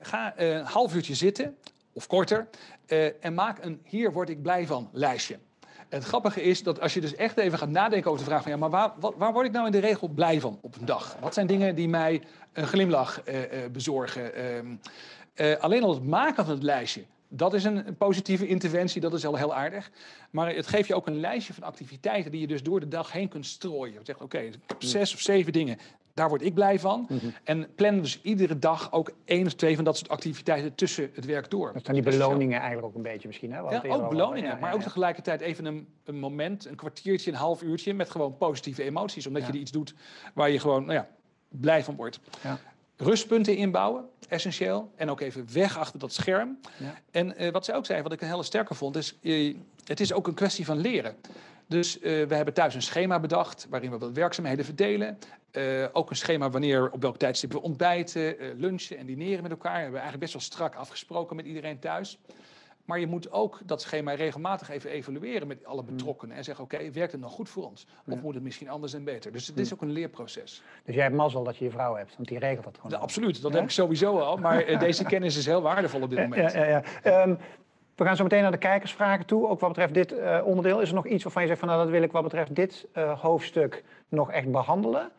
ga een half uurtje zitten, of korter, en maak een hier word ik blij van lijstje. Het grappige is dat als je dus echt even gaat nadenken over de vraag van ja, maar waar, wat, waar word ik nou in de regel blij van op een dag? Wat zijn dingen die mij een glimlach bezorgen? Ehm, alleen al het maken van het lijstje dat is een positieve interventie, dat is al heel aardig. Maar het geeft je ook een lijstje van activiteiten die je dus door de dag heen kunt strooien. Je zegt, oké, okay, ik heb zes of zeven dingen, daar word ik blij van. Mm -hmm. En plan dus iedere dag ook één of twee van dat soort activiteiten tussen het werk door. Dat zijn die beloningen eigenlijk ook een beetje misschien, hè? Ja, ook beloningen, ja, ja, maar ook tegelijkertijd even een, een, moment, een kwartiertje, een half uurtje... met gewoon positieve emoties, omdat je er iets doet waar je gewoon nou ja, blij van wordt. Rustpunten inbouwen, essentieel. En ook even weg achter dat scherm. Ja. En uh, wat zij ook zei, wat ik een hele sterke vond, is... Uh, het is ook een kwestie van leren. Dus uh, we hebben thuis een schema bedacht waarin we wat werkzaamheden verdelen. ook een schema wanneer op welk tijdstip we ontbijten, lunchen en dineren met elkaar. We hebben eigenlijk best wel strak afgesproken met iedereen thuis. Maar je moet ook dat schema regelmatig even evalueren met alle betrokkenen. En zeggen, oké, werkt het nog goed voor ons? Of moet het misschien anders en beter? Dus het is ook een leerproces. Dus jij hebt mazzel dat je je vrouw hebt, want die regelt dat gewoon. Ja, absoluut, dat heb ik sowieso al. Maar eh, deze kennis is heel waardevol op dit moment. Ja, ja, ja. Ehm, we gaan zo meteen naar de kijkersvragen toe. Ook wat betreft dit eh, onderdeel. Is er nog iets waarvan je zegt van nou dat wil ik wat betreft dit eh, hoofdstuk nog echt behandelen?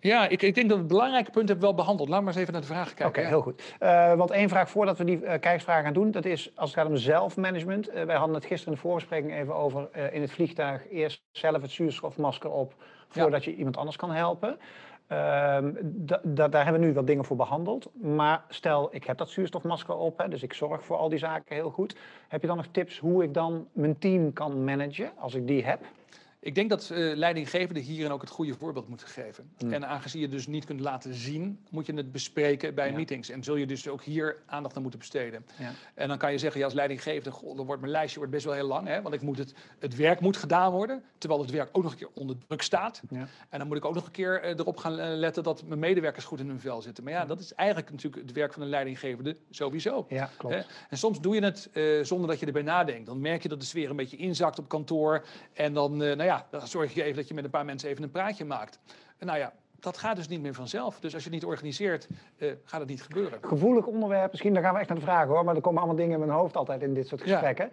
Ja, ik, ik denk dat we belangrijke punten hebben wel behandeld. Laat maar eens even naar de vragen kijken. Oké, ja. heel goed. Eh, want één vraag voordat we die eh, kijkersvragen gaan doen, dat is als het gaat om zelfmanagement. Eh, wij hadden het gisteren in de voorbespreking even over in het vliegtuig eerst zelf het zuurstofmasker op voordat je iemand anders kan helpen. Ehm, da- da- daar hebben we nu wat dingen voor behandeld. Maar stel, ik heb dat zuurstofmasker op, hè, dus ik zorg voor al die zaken heel goed. Heb je dan nog tips hoe ik dan mijn team kan managen als ik die heb? Ik denk dat eh leidinggevenden hierin ook het goede voorbeeld moeten geven. Hmm. En aangezien je dus niet kunt laten zien, moet je het bespreken bij Ja. meetings. En zul je dus ook hier aandacht aan moeten besteden. Ja. En dan kan je zeggen, ja, als leidinggevende, goh, dan wordt mijn lijstje wordt best wel heel lang. Hè, want ik moet het, het werk moet gedaan worden, terwijl het werk ook nog een keer onder druk staat. Ja. En dan moet ik ook nog een keer eh, erop gaan eh, letten dat mijn medewerkers goed in hun vel zitten. Maar ja, dat is eigenlijk natuurlijk het werk van een leidinggevende sowieso. Ja, klopt. Hè? En soms doe je het zonder dat je erbij nadenkt. Dan merk je dat de sfeer een beetje inzakt op kantoor. En dan, nou ja, dan zorg je even dat je met een paar mensen even een praatje maakt. En nou ja, dat gaat dus niet meer vanzelf. Dus als je het niet organiseert, eh, gaat het niet gebeuren. Gevoelig onderwerp, misschien daar gaan we echt naar de vragen hoor, maar er komen allemaal dingen in mijn hoofd altijd in dit soort Ja. gesprekken.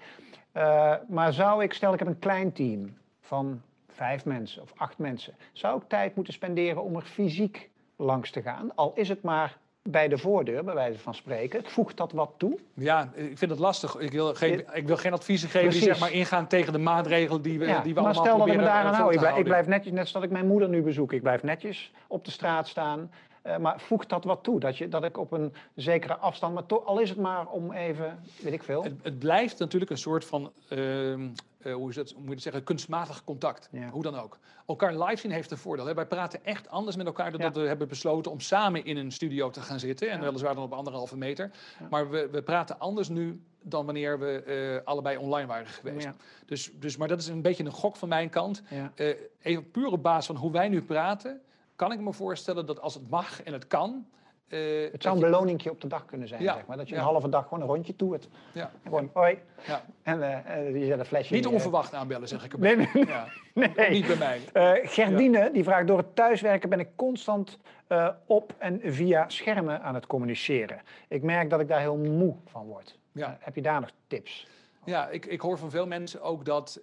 Eh, maar zou ik, stel ik heb een klein team van vijf mensen of acht mensen, zou ik tijd moeten spenderen om er fysiek langs te gaan? Al is het maar bij de voordeur, bij wijze van spreken. Voegt dat wat toe? Ja, ik vind het lastig. Ik wil geen, ik wil geen adviezen geven die zeg maar ingaan tegen de maatregelen die we, Ja, die we maar allemaal stel dat ik me daaraan hou. Ik blijf, ik blijf netjes, net zoals ik mijn moeder nu bezoek, ik blijf netjes op de straat staan. Eh, maar voegt dat wat toe? Dat, je, dat ik op een zekere afstand, maar toch, al is het maar om even, weet ik veel. Het, het blijft natuurlijk een soort van, ehm, eh, hoe, is het, moet je het zeggen, kunstmatig contact. Ja. Hoe dan ook. Elkaar live zien heeft een voordeel. Hè. Wij praten echt anders met elkaar dan Ja. dat we hebben besloten om samen in een studio te gaan zitten. En weliswaar dan op anderhalve meter. Maar we, we praten anders nu dan wanneer we eh, allebei online waren geweest. Ja. Dus, dus, maar dat is een beetje een gok van mijn kant. Ja. Eh, even puur op basis van hoe wij nu praten, kan ik me voorstellen dat als het mag en het kan. Eh, Het zou een je- beloningje op de dag kunnen zijn, Ja, zeg maar. Dat je ja. een halve dag gewoon een rondje toert. ja, Gewoon, hoi. ja. En eh, je zet een flesje Niet onverwacht aanbellen, zeg ik erbij. Nee, nee, Ja. nee. Niet bij mij. Gerdine die vraagt: Door het thuiswerken ben ik constant op en via schermen aan het communiceren. Ik merk dat ik daar heel moe van word. Heb je daar nog tips? Ja, ik, ik hoor van veel mensen ook dat,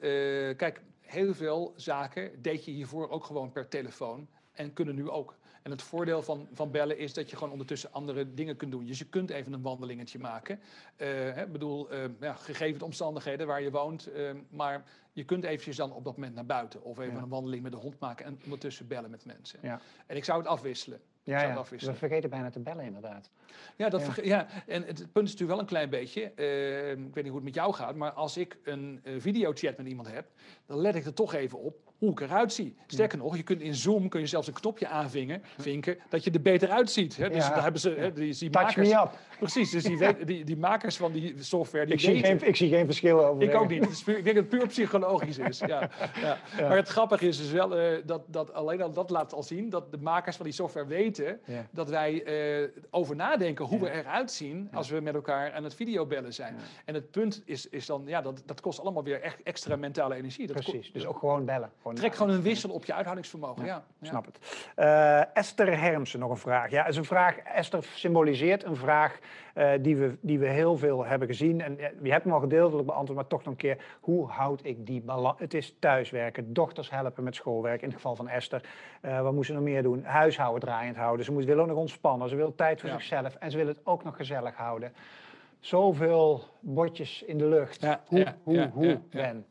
kijk, heel veel zaken deed je hiervoor ook gewoon per telefoon en kunnen nu ook. En het voordeel van, van bellen is dat je gewoon ondertussen andere dingen kunt doen. Dus je kunt even een wandelingetje maken. Eh, Ik bedoel, eh, ja, gegeven de omstandigheden waar je woont. eh, maar je kunt eventjes dan op dat moment naar buiten. Of even Ja. een wandeling met de hond maken en ondertussen bellen met mensen. Ja. En ik zou het afwisselen. Ja, ja. we vergeten bijna te bellen, inderdaad. Ja, dat Ja. verge- ja, en het, het punt is natuurlijk wel een klein beetje. eh, ik weet niet hoe het met jou gaat, maar als ik een eh, videochat met iemand heb, dan let ik er toch even op hoe ik eruit zie. Sterker nog, je kunt in Zoom kun je zelfs een knopje aanvinken, vinken, dat je er beter uitziet. Hè? Dus Ja. daar hebben ze, hè, die, die Touch makers, me up. Precies, dus die, weet- die, die makers van die software, die Ik zie, geen, ik zie geen verschil over. ik ook niet. Het is puur- ik denk dat het puur psychologisch is. Ja, ja. Maar het grappige is dus wel eh, dat, dat alleen al dat laat al zien dat de makers van die software weten Ja. dat wij eh, over nadenken hoe Ja. we eruit zien als we met elkaar aan het videobellen zijn. En het punt is, is dan, ja, dat, dat kost allemaal weer echt extra mentale energie. Dat Precies, dus ook gewoon bellen. Gewoon Trek gewoon een wissel op je uithoudingsvermogen. Ja. Ja. Snap het. Eh, Esther Hermsen, nog een vraag. Ja, is een vraag. Esther symboliseert een vraag eh, die, we, die we heel veel hebben gezien. En eh, je hebt hem al gedeeltelijk beantwoord, maar toch nog een keer. Hoe houd ik die balans? Het is thuiswerken, dochters helpen met schoolwerk. In het geval van Esther. Eh, wat moet ze nog meer doen? Huishouden draaiend houden. Ze moet, wil ook nog ontspannen. Ze wil tijd voor Ja. zichzelf. En ze wil het ook nog gezellig houden. Zoveel bordjes in de lucht. Ja, hoe, ja, hoe, hoe. Ben?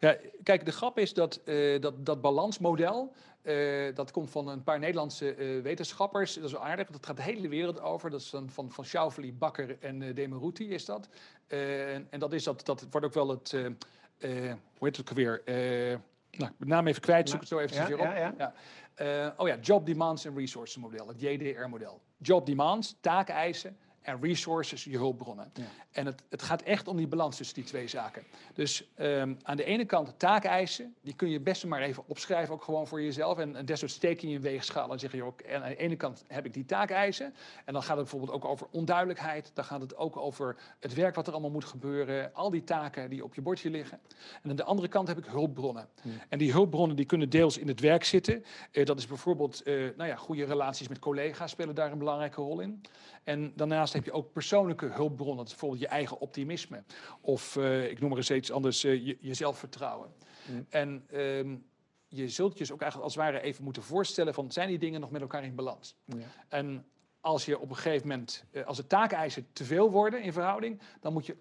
Ja, kijk, de grap is dat dat, dat balansmodel, eh, dat komt van een paar Nederlandse eh, wetenschappers. Dat is wel aardig, dat gaat de hele wereld over. Dat is dan van, van Schauffele, Bakker en eh Demeruti is dat. En, en dat, is dat, dat wordt ook wel het, hoe heet het ook weer? Nou, ik ben de naam even kwijt, zoek het zo eventjes Ja, weer op. ja, ja. Oh ja, Job Demands and Resources model, het JDR model. Job Demands, taakeisen en resources, je hulpbronnen. En het, het gaat echt om die balans tussen die twee zaken. Dus ehm, aan de ene kant taakeisen, die kun je best maar even opschrijven, ook gewoon voor jezelf. En, en desnoods steek je in je weegschaal en zeg je ook, en aan de ene kant heb ik die taakeisen. En dan gaat het bijvoorbeeld ook over onduidelijkheid. Dan gaat het ook over het werk wat er allemaal moet gebeuren. Al die taken die op je bordje liggen. En aan de andere kant heb ik hulpbronnen. En die hulpbronnen die kunnen deels in het werk zitten. Eh, dat is bijvoorbeeld, eh, nou ja, goede relaties met collega's spelen daar een belangrijke rol in. En daarnaast heb je ook persoonlijke hulpbronnen, bijvoorbeeld je eigen optimisme. Of uh, ik noem maar eens iets anders, uh, je, je, zelfvertrouwen. Mm. En um, je zult je dus ook eigenlijk als het ware even moeten voorstellen van zijn die dingen nog met elkaar in balans? Ja. En als je op een gegeven moment, uh, als de taakeisen te veel worden in verhouding, dan moet je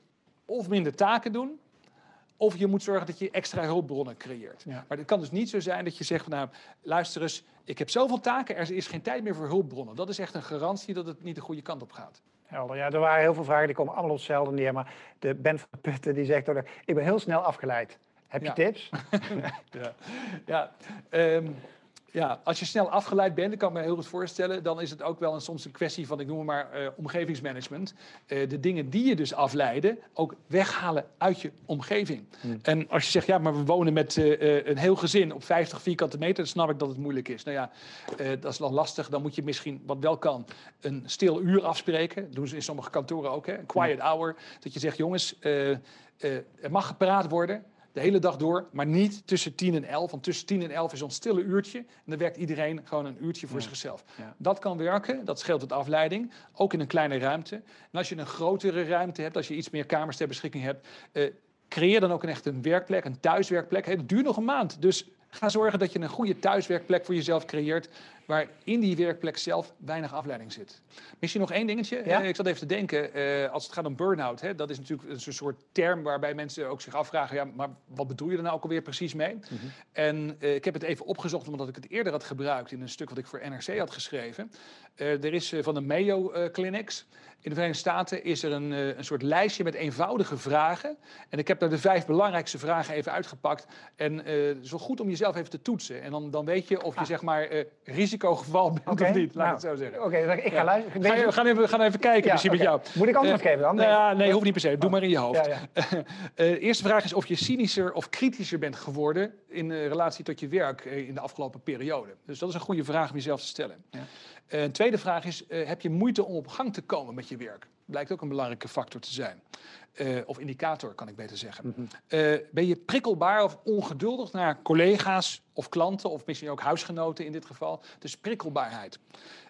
of minder taken doen, of je moet zorgen dat je extra hulpbronnen creëert. Ja. Maar het kan dus niet zo zijn dat je zegt, nou, luister eens, ik heb zoveel taken, er is geen tijd meer voor hulpbronnen. Dat is echt een garantie dat het niet de goede kant op gaat. Helder. Ja, er waren heel veel vragen, die komen allemaal op hetzelfde neer. Maar de Ben van Putten die zegt, ook, ik ben heel snel afgeleid. Heb je ja. tips? ja, ja. Um, ja, als je snel afgeleid bent, dat kan ik me heel goed voorstellen, dan is het ook wel een, soms een kwestie van, ik noem het maar, uh, omgevingsmanagement. Uh, de dingen die je dus afleiden, ook weghalen uit je omgeving. Hmm. En als je zegt, ja, maar we wonen met uh, een heel gezin op 50 vierkante meter, dan snap ik dat het moeilijk is. Nou ja, dat is nog lastig. Dan moet je misschien, wat wel kan, een stil uur afspreken. Dat doen ze in sommige kantoren ook, hè? een quiet hmm. hour. Dat je zegt, jongens, er mag gepraat worden de hele dag door, maar niet tussen 10 en 11. Want tussen 10 en 11 is ons stille uurtje. En dan werkt iedereen gewoon een uurtje voor ja. zichzelf. Ja. Dat kan werken, dat scheelt het afleiding. Ook in een kleine ruimte. En als je een grotere ruimte hebt, als je iets meer kamers ter beschikking hebt, uh, creëer dan ook een echt een werkplek, een thuiswerkplek. Het duurt nog een maand, dus ga zorgen dat je een goede thuiswerkplek voor jezelf creëert waar in die werkplek zelf weinig afleiding zit. Misschien nog één dingetje. Ja? Uh, ik zat even te denken, uh, als het gaat om burn-out, hè, dat is natuurlijk een soort term waarbij mensen ook zich afvragen, ja, maar wat bedoel je er nou ook alweer precies mee? Mm -hmm. En uh, ik heb het even opgezocht omdat ik het eerder had gebruikt in een stuk wat ik voor NRC had geschreven. er is van de Mayo Clinics in de Verenigde Staten is er een, een soort lijstje met eenvoudige vragen. En ik heb daar de vijf belangrijkste vragen even uitgepakt. En het is wel goed om jezelf even te toetsen. En dan, dan weet je of je ah. zeg maar risicogeval bent okay. of niet, laat nou, ik het zo zeggen. Oké, okay, ik ga ja. luisteren. Ga je, we, gaan even, we gaan even kijken, misschien okay. met jou. Moet ik antwoord uh, geven dan? Nee, nou ja, nee hoeft niet per se. Doe maar in je hoofd. De eerste vraag is of je cynischer of kritischer bent geworden in uh, relatie tot je werk in de afgelopen periode. Dus dat is een goede vraag om jezelf te stellen. een tweede vraag is, heb je moeite om op gang te komen met je werk? Blijkt ook een belangrijke factor te zijn. Uh, of indicator, kan ik beter zeggen. Mm -hmm. uh, ben je prikkelbaar of ongeduldig naar collega's of klanten, of misschien ook huisgenoten in dit geval? Dus prikkelbaarheid.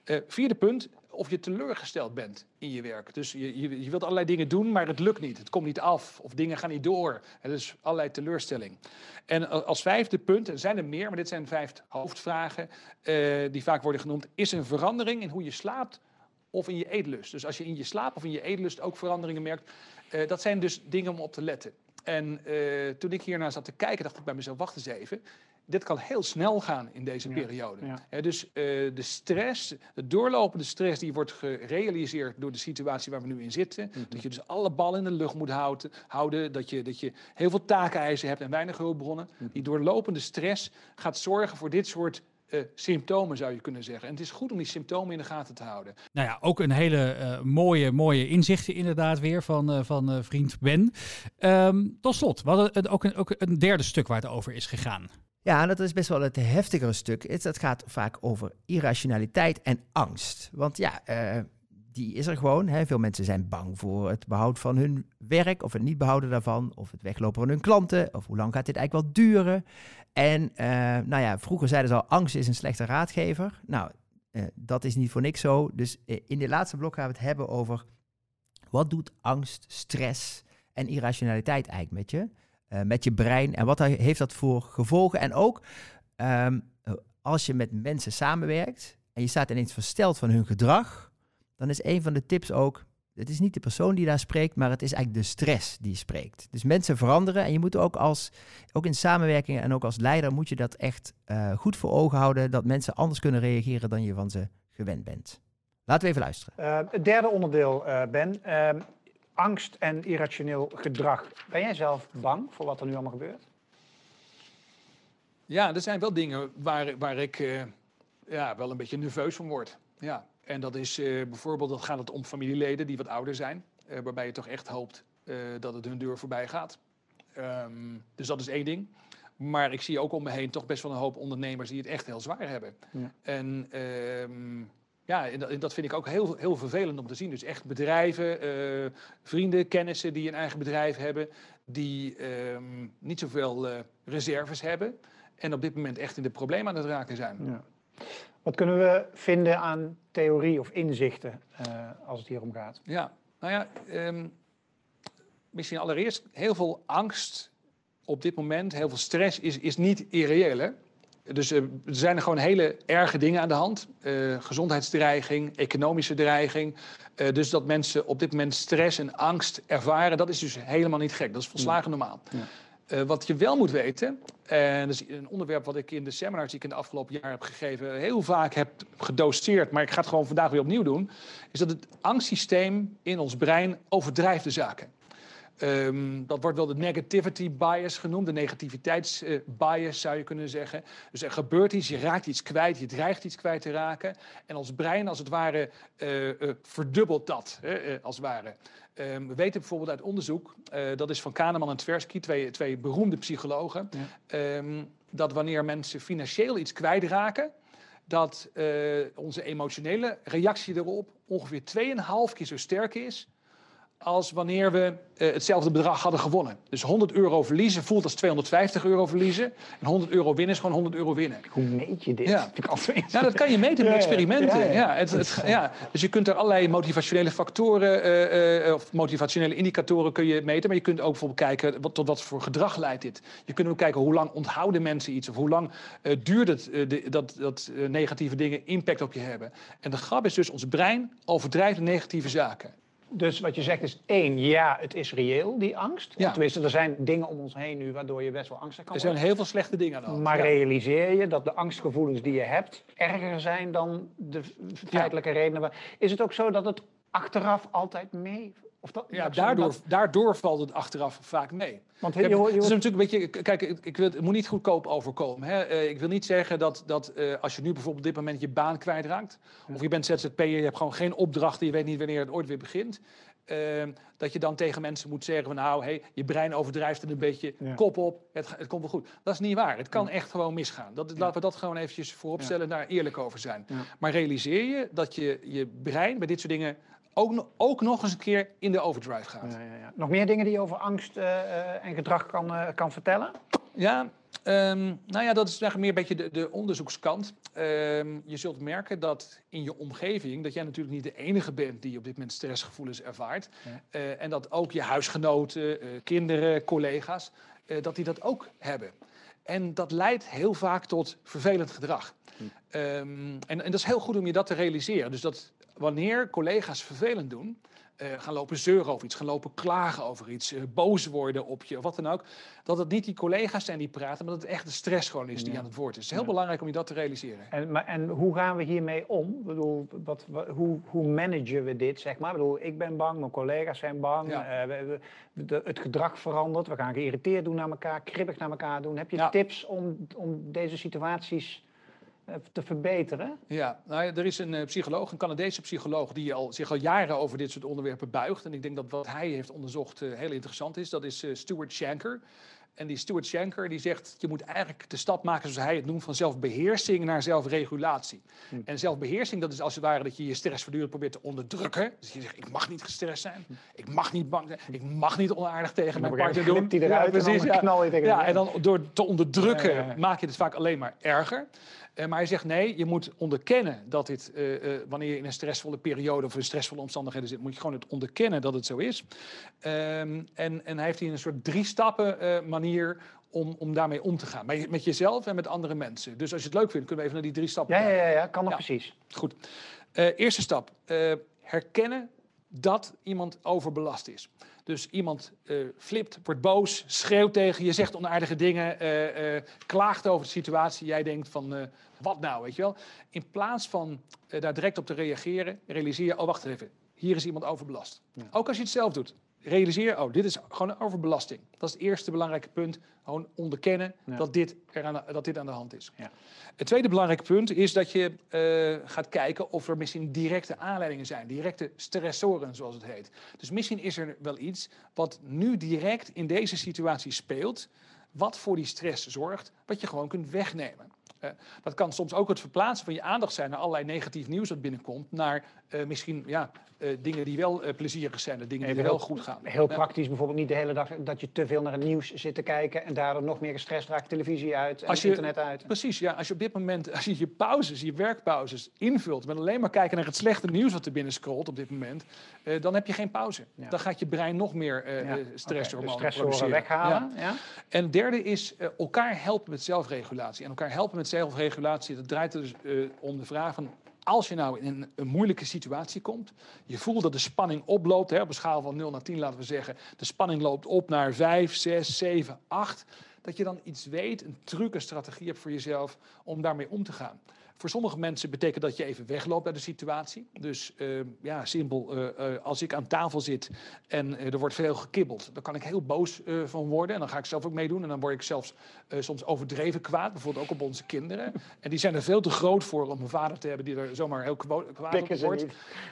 Uh, vierde punt, of je teleurgesteld bent in je werk. Dus je, je, je, wilt allerlei dingen doen, maar het lukt niet. Het komt niet af, of dingen gaan niet door. Er is allerlei teleurstelling. En als vijfde punt, er zijn er meer, maar dit zijn vijf hoofdvragen die vaak worden genoemd. Is een verandering in hoe je slaapt of in je eetlust? Dus als je in je slaap of in je eetlust ook veranderingen merkt, uh, dat zijn dus dingen om op te letten. En uh, toen ik hiernaar zat te kijken, dacht ik bij mezelf, wacht eens even. Dit kan heel snel gaan in deze ja, periode. Ja. He, dus uh, de stress, de doorlopende stress, die wordt gerealiseerd door de situatie waar we nu in zitten. Mm -hmm. Dat je dus alle ballen in de lucht moet houden. houden dat, je, dat je heel veel takeneisen hebt en weinig hulpbronnen. Mm -hmm. Die doorlopende stress gaat zorgen voor dit soort uh, symptomen, zou je kunnen zeggen. En het is goed om die symptomen in de gaten te houden. Nou ja, ook een hele uh, mooie, mooie inzichten inderdaad weer van, uh, van vriend Ben. Um, tot slot, we hadden ook een, ook een derde stuk waar het over is gegaan. Ja, en dat is best wel het heftigere stuk. Het gaat vaak over irrationaliteit en angst. Want ja, die is er gewoon. Hè. Veel mensen zijn bang voor het behoud van hun werk of het niet behouden daarvan, of het weglopen van hun klanten, of hoe lang gaat dit eigenlijk wel duren. En uh, nou ja, vroeger zeiden ze al, angst is een slechte raadgever. Nou, uh, dat is niet voor niks zo. Dus uh, in dit laatste blok gaan we het hebben over wat doet angst, stress en irrationaliteit eigenlijk met je, met je brein en wat heeft dat voor gevolgen. En ook um, als je met mensen samenwerkt en je staat ineens versteld van hun gedrag, dan is een van de tips ook, het is niet de persoon die daar spreekt, maar het is eigenlijk de stress die spreekt. Dus mensen veranderen en je moet ook als, ook in samenwerking en ook als leider moet je dat echt uh, goed voor ogen houden, dat mensen anders kunnen reageren dan je van ze gewend bent. Laten we even luisteren. Uh, het derde onderdeel, uh, Ben. Ehm, angst en irrationeel gedrag. Ben jij zelf bang voor wat er nu allemaal gebeurt? Ja, er zijn wel dingen waar, waar ik ja, wel een beetje nerveus van word. Ja, En dat is eh, bijvoorbeeld, dan gaat het om familieleden die wat ouder zijn, eh, waarbij je toch echt hoopt eh, dat het hun deur voorbij gaat. Ehm, dus dat is één ding. Maar ik zie ook om me heen toch best wel een hoop ondernemers die het echt heel zwaar hebben. Ja. En ehm, ja, en dat, en dat vind ik ook heel, heel vervelend om te zien. Dus echt bedrijven, vrienden, kennissen die een eigen bedrijf hebben, die ehm, niet zoveel reserves hebben. En op dit moment echt in de problemen aan het raken zijn. Ja. Wat kunnen we vinden aan theorie of inzichten eh, als het hier om gaat? Ja, nou ja, ehm, misschien allereerst heel veel angst op dit moment, heel veel stress is, is niet irreëel. Hè? Dus eh, er zijn er gewoon hele erge dingen aan de hand. Eh, gezondheidsdreiging, economische dreiging. Dus dat mensen op dit moment stress en angst ervaren, dat is dus helemaal niet gek. Dat is volslagen normaal. Ja. Eh, wat je wel moet weten, en dat is een onderwerp wat ik in de seminars die ik in de afgelopen jaar heb gegeven, heel vaak heb gedoseerd, maar ik ga het gewoon vandaag weer opnieuw doen, is dat het angstsysteem in ons brein overdrijft de zaken. Ehm, dat wordt wel de negativity bias genoemd, de negativiteitsbias zou je kunnen zeggen. Dus er gebeurt iets, je raakt iets kwijt, je dreigt iets kwijt te raken. En ons brein, als het ware, eh, eh, verdubbelt dat, eh, als het ware. Ehm, we weten bijvoorbeeld uit onderzoek, dat is van Kahneman en Tversky, twee, twee beroemde psychologen, ehm, dat wanneer mensen financieel iets kwijtraken, dat onze emotionele reactie erop ongeveer 2,5 keer zo sterk is als wanneer we eh, hetzelfde bedrag hadden gewonnen. Dus 100 euro verliezen voelt als 250 euro verliezen. En 100 euro winnen is gewoon 100 euro winnen. Hoe meet je dit? Ja. Nou, dat kan je meten met Ja, experimenten. ja, het, het, ja. Dus je kunt er allerlei motivationele factoren eh, eh, of motivationele indicatoren kun je meten. Maar je kunt ook bijvoorbeeld kijken wat, tot wat voor gedrag leidt dit. Je kunt ook kijken hoe lang onthouden mensen iets. Of hoe lang duurt het de- dat, dat negatieve dingen impact op je hebben. En de grap is dus, ons brein overdrijft de negatieve zaken. Dus wat je zegt is één, ja, het is reëel, die angst. Ja. Tenminste, er zijn dingen om ons heen nu waardoor je best wel angstig kan Er zijn worden. heel veel slechte dingen aan hand. Maar Ja. realiseer je dat de angstgevoelens die je hebt erger zijn dan de feitelijke redenen. waar- Is het ook zo dat het achteraf altijd mee... Of dat, Ja, daardoor, dat- daardoor valt het achteraf vaak mee. want is natuurlijk een beetje, kijk, ik, wil, het moet niet goedkoop overkomen. Hè? Eh, ik wil niet zeggen dat, dat eh, als je nu bijvoorbeeld op dit moment je baan kwijtraakt, of je bent ZZP'er, je hebt gewoon geen opdrachten, je weet niet wanneer het ooit weer begint, eh, dat je dan tegen mensen moet zeggen van nou, hey, je brein overdrijft het een beetje, Ja. kop op, het, het komt wel goed. Dat is niet waar. Het kan echt gewoon misgaan. Dat, Laten we dat gewoon eventjes voorop stellen en daar eerlijk over zijn. Maar realiseer je dat je je brein bij dit soort dingen ook, ook nog eens een keer in de overdrive gaat. Ja, ja, ja. Nog meer dingen die je over angst eh, eh, en gedrag kan, eh, kan vertellen? Ja, ehm, nou ja, dat is eigenlijk meer een beetje de, de onderzoekskant. Ehm, je zult merken dat in je omgeving, dat jij natuurlijk niet de enige bent die op dit moment stressgevoelens ervaart. En dat ook je huisgenoten, kinderen, collega's, dat die dat ook hebben. En dat leidt heel vaak tot vervelend gedrag. Ehm, en, en dat is heel goed om je dat te realiseren. Dus dat wanneer collega's vervelend doen, eh, gaan lopen zeuren over iets, gaan lopen klagen over iets, eh, boos worden op je, of wat dan ook, dat het niet die collega's zijn die praten, maar dat het echt de stress gewoon is die Ja. aan het woord is. Het is heel Ja. belangrijk om je dat te realiseren. En, maar, en hoe gaan we hiermee om? Ik bedoel, wat, wat- hoe, hoe managen we dit, zeg maar? Ik bedoel, ik ben bang, mijn collega's zijn bang. Ja. eh, we- we- de- het gedrag verandert. We gaan geïrriteerd doen naar elkaar, kribbig naar elkaar doen. Heb je tips om, om deze situaties te verbeteren? Ja, nou ja, er is een eh, psycholoog, een Canadese psycholoog, die al, zich al jaren over dit soort onderwerpen buigt. En ik denk dat wat hij heeft onderzocht eh, heel interessant is. Dat is eh, Stuart Shanker. En die Stuart Shanker die zegt, je moet eigenlijk de stap maken, zoals hij het noemt, van zelfbeheersing naar zelfregulatie. En zelfbeheersing, dat is als het ware dat je je stress voortdurend probeert te onderdrukken. Dus je zegt, ik mag niet gestrest zijn, ik mag niet bang zijn, ik mag niet onaardig tegen mijn partner doen. hij eruit en dan knal je tegen ja, en dan door te onderdrukken ja. maak je het vaak alleen maar erger. Eh, maar hij zegt nee, je moet onderkennen dat dit, eh, eh, wanneer je in een stressvolle periode of in stressvolle omstandigheden zit, moet je gewoon het onderkennen dat het zo is. Ehm, en, en hij heeft hier een soort drie stappen eh, manier om, om daarmee om te gaan. Met, met jezelf en met andere mensen. Dus als je het leuk vindt, kunnen we even naar die drie stappen Ja, ja, ja, ja kan nog Ja. precies. Goed. Eerste stap. herkennen dat iemand overbelast is. Dus iemand eh, flipt, wordt boos, schreeuwt tegen je, zegt onaardige dingen, eh, eh, klaagt over de situatie. Jij denkt van, wat nou, weet je wel? In plaats van daar direct op te reageren, realiseer je, oh wacht even, hier is iemand overbelast. Ook als je het zelf doet. Realiseer, oh, dit is gewoon een overbelasting. Dat is het eerste belangrijke punt. Gewoon onderkennen Ja. dat, dit er aan, de- dat dit aan de hand is. Ja. Het tweede belangrijke punt is dat je eh, gaat kijken of er misschien directe aanleidingen zijn. Directe stressoren, zoals het heet. Dus misschien is er wel iets wat nu direct in deze situatie speelt. Wat voor die stress zorgt, wat je gewoon kunt wegnemen. Eh, dat kan soms ook het verplaatsen van je aandacht zijn naar allerlei negatief nieuws dat binnenkomt. Naar eh, misschien ja, eh, dingen die wel plezierig zijn, de dingen die wel goed gaan. Heel praktisch, bijvoorbeeld niet de hele dag dat je te veel naar het nieuws zit te kijken en daardoor nog meer gestrest raakt, televisie uit en je- internet uit. Precies, ja. Als je op dit moment, als je je pauzes, je werkpauzes invult met alleen maar kijken naar het slechte nieuws wat er binnen scrolt op dit moment, dan heb je geen pauze. Ja. Dan gaat je brein nog meer eh Ja, stresshormonen produceren. weghalen. Ja. En derde is elkaar helpen met zelfregulatie. En elkaar helpen met zelfregulatie, dat draait dus eh, om de vraag van... Als je nou in een, een moeilijke situatie komt, je voelt dat de spanning oploopt, hè, op een schaal van 0 naar 10 laten we zeggen, de spanning loopt op naar 5, 6, 7, 8, dat je dan iets weet, een truc, een strategie hebt voor jezelf om daarmee om te gaan. Voor sommige mensen betekent dat je even wegloopt uit de situatie. Dus eh, ja, simpel, eh, eh, als ik aan tafel zit en eh, er wordt veel gekibbeld, dan kan ik heel boos van worden. En dan ga ik zelf ook meedoen. En dan word ik zelfs soms overdreven kwaad, bijvoorbeeld ook op onze kinderen. En die zijn er veel te groot voor om een vader te hebben die er zomaar heel kwa- kwaad op wordt.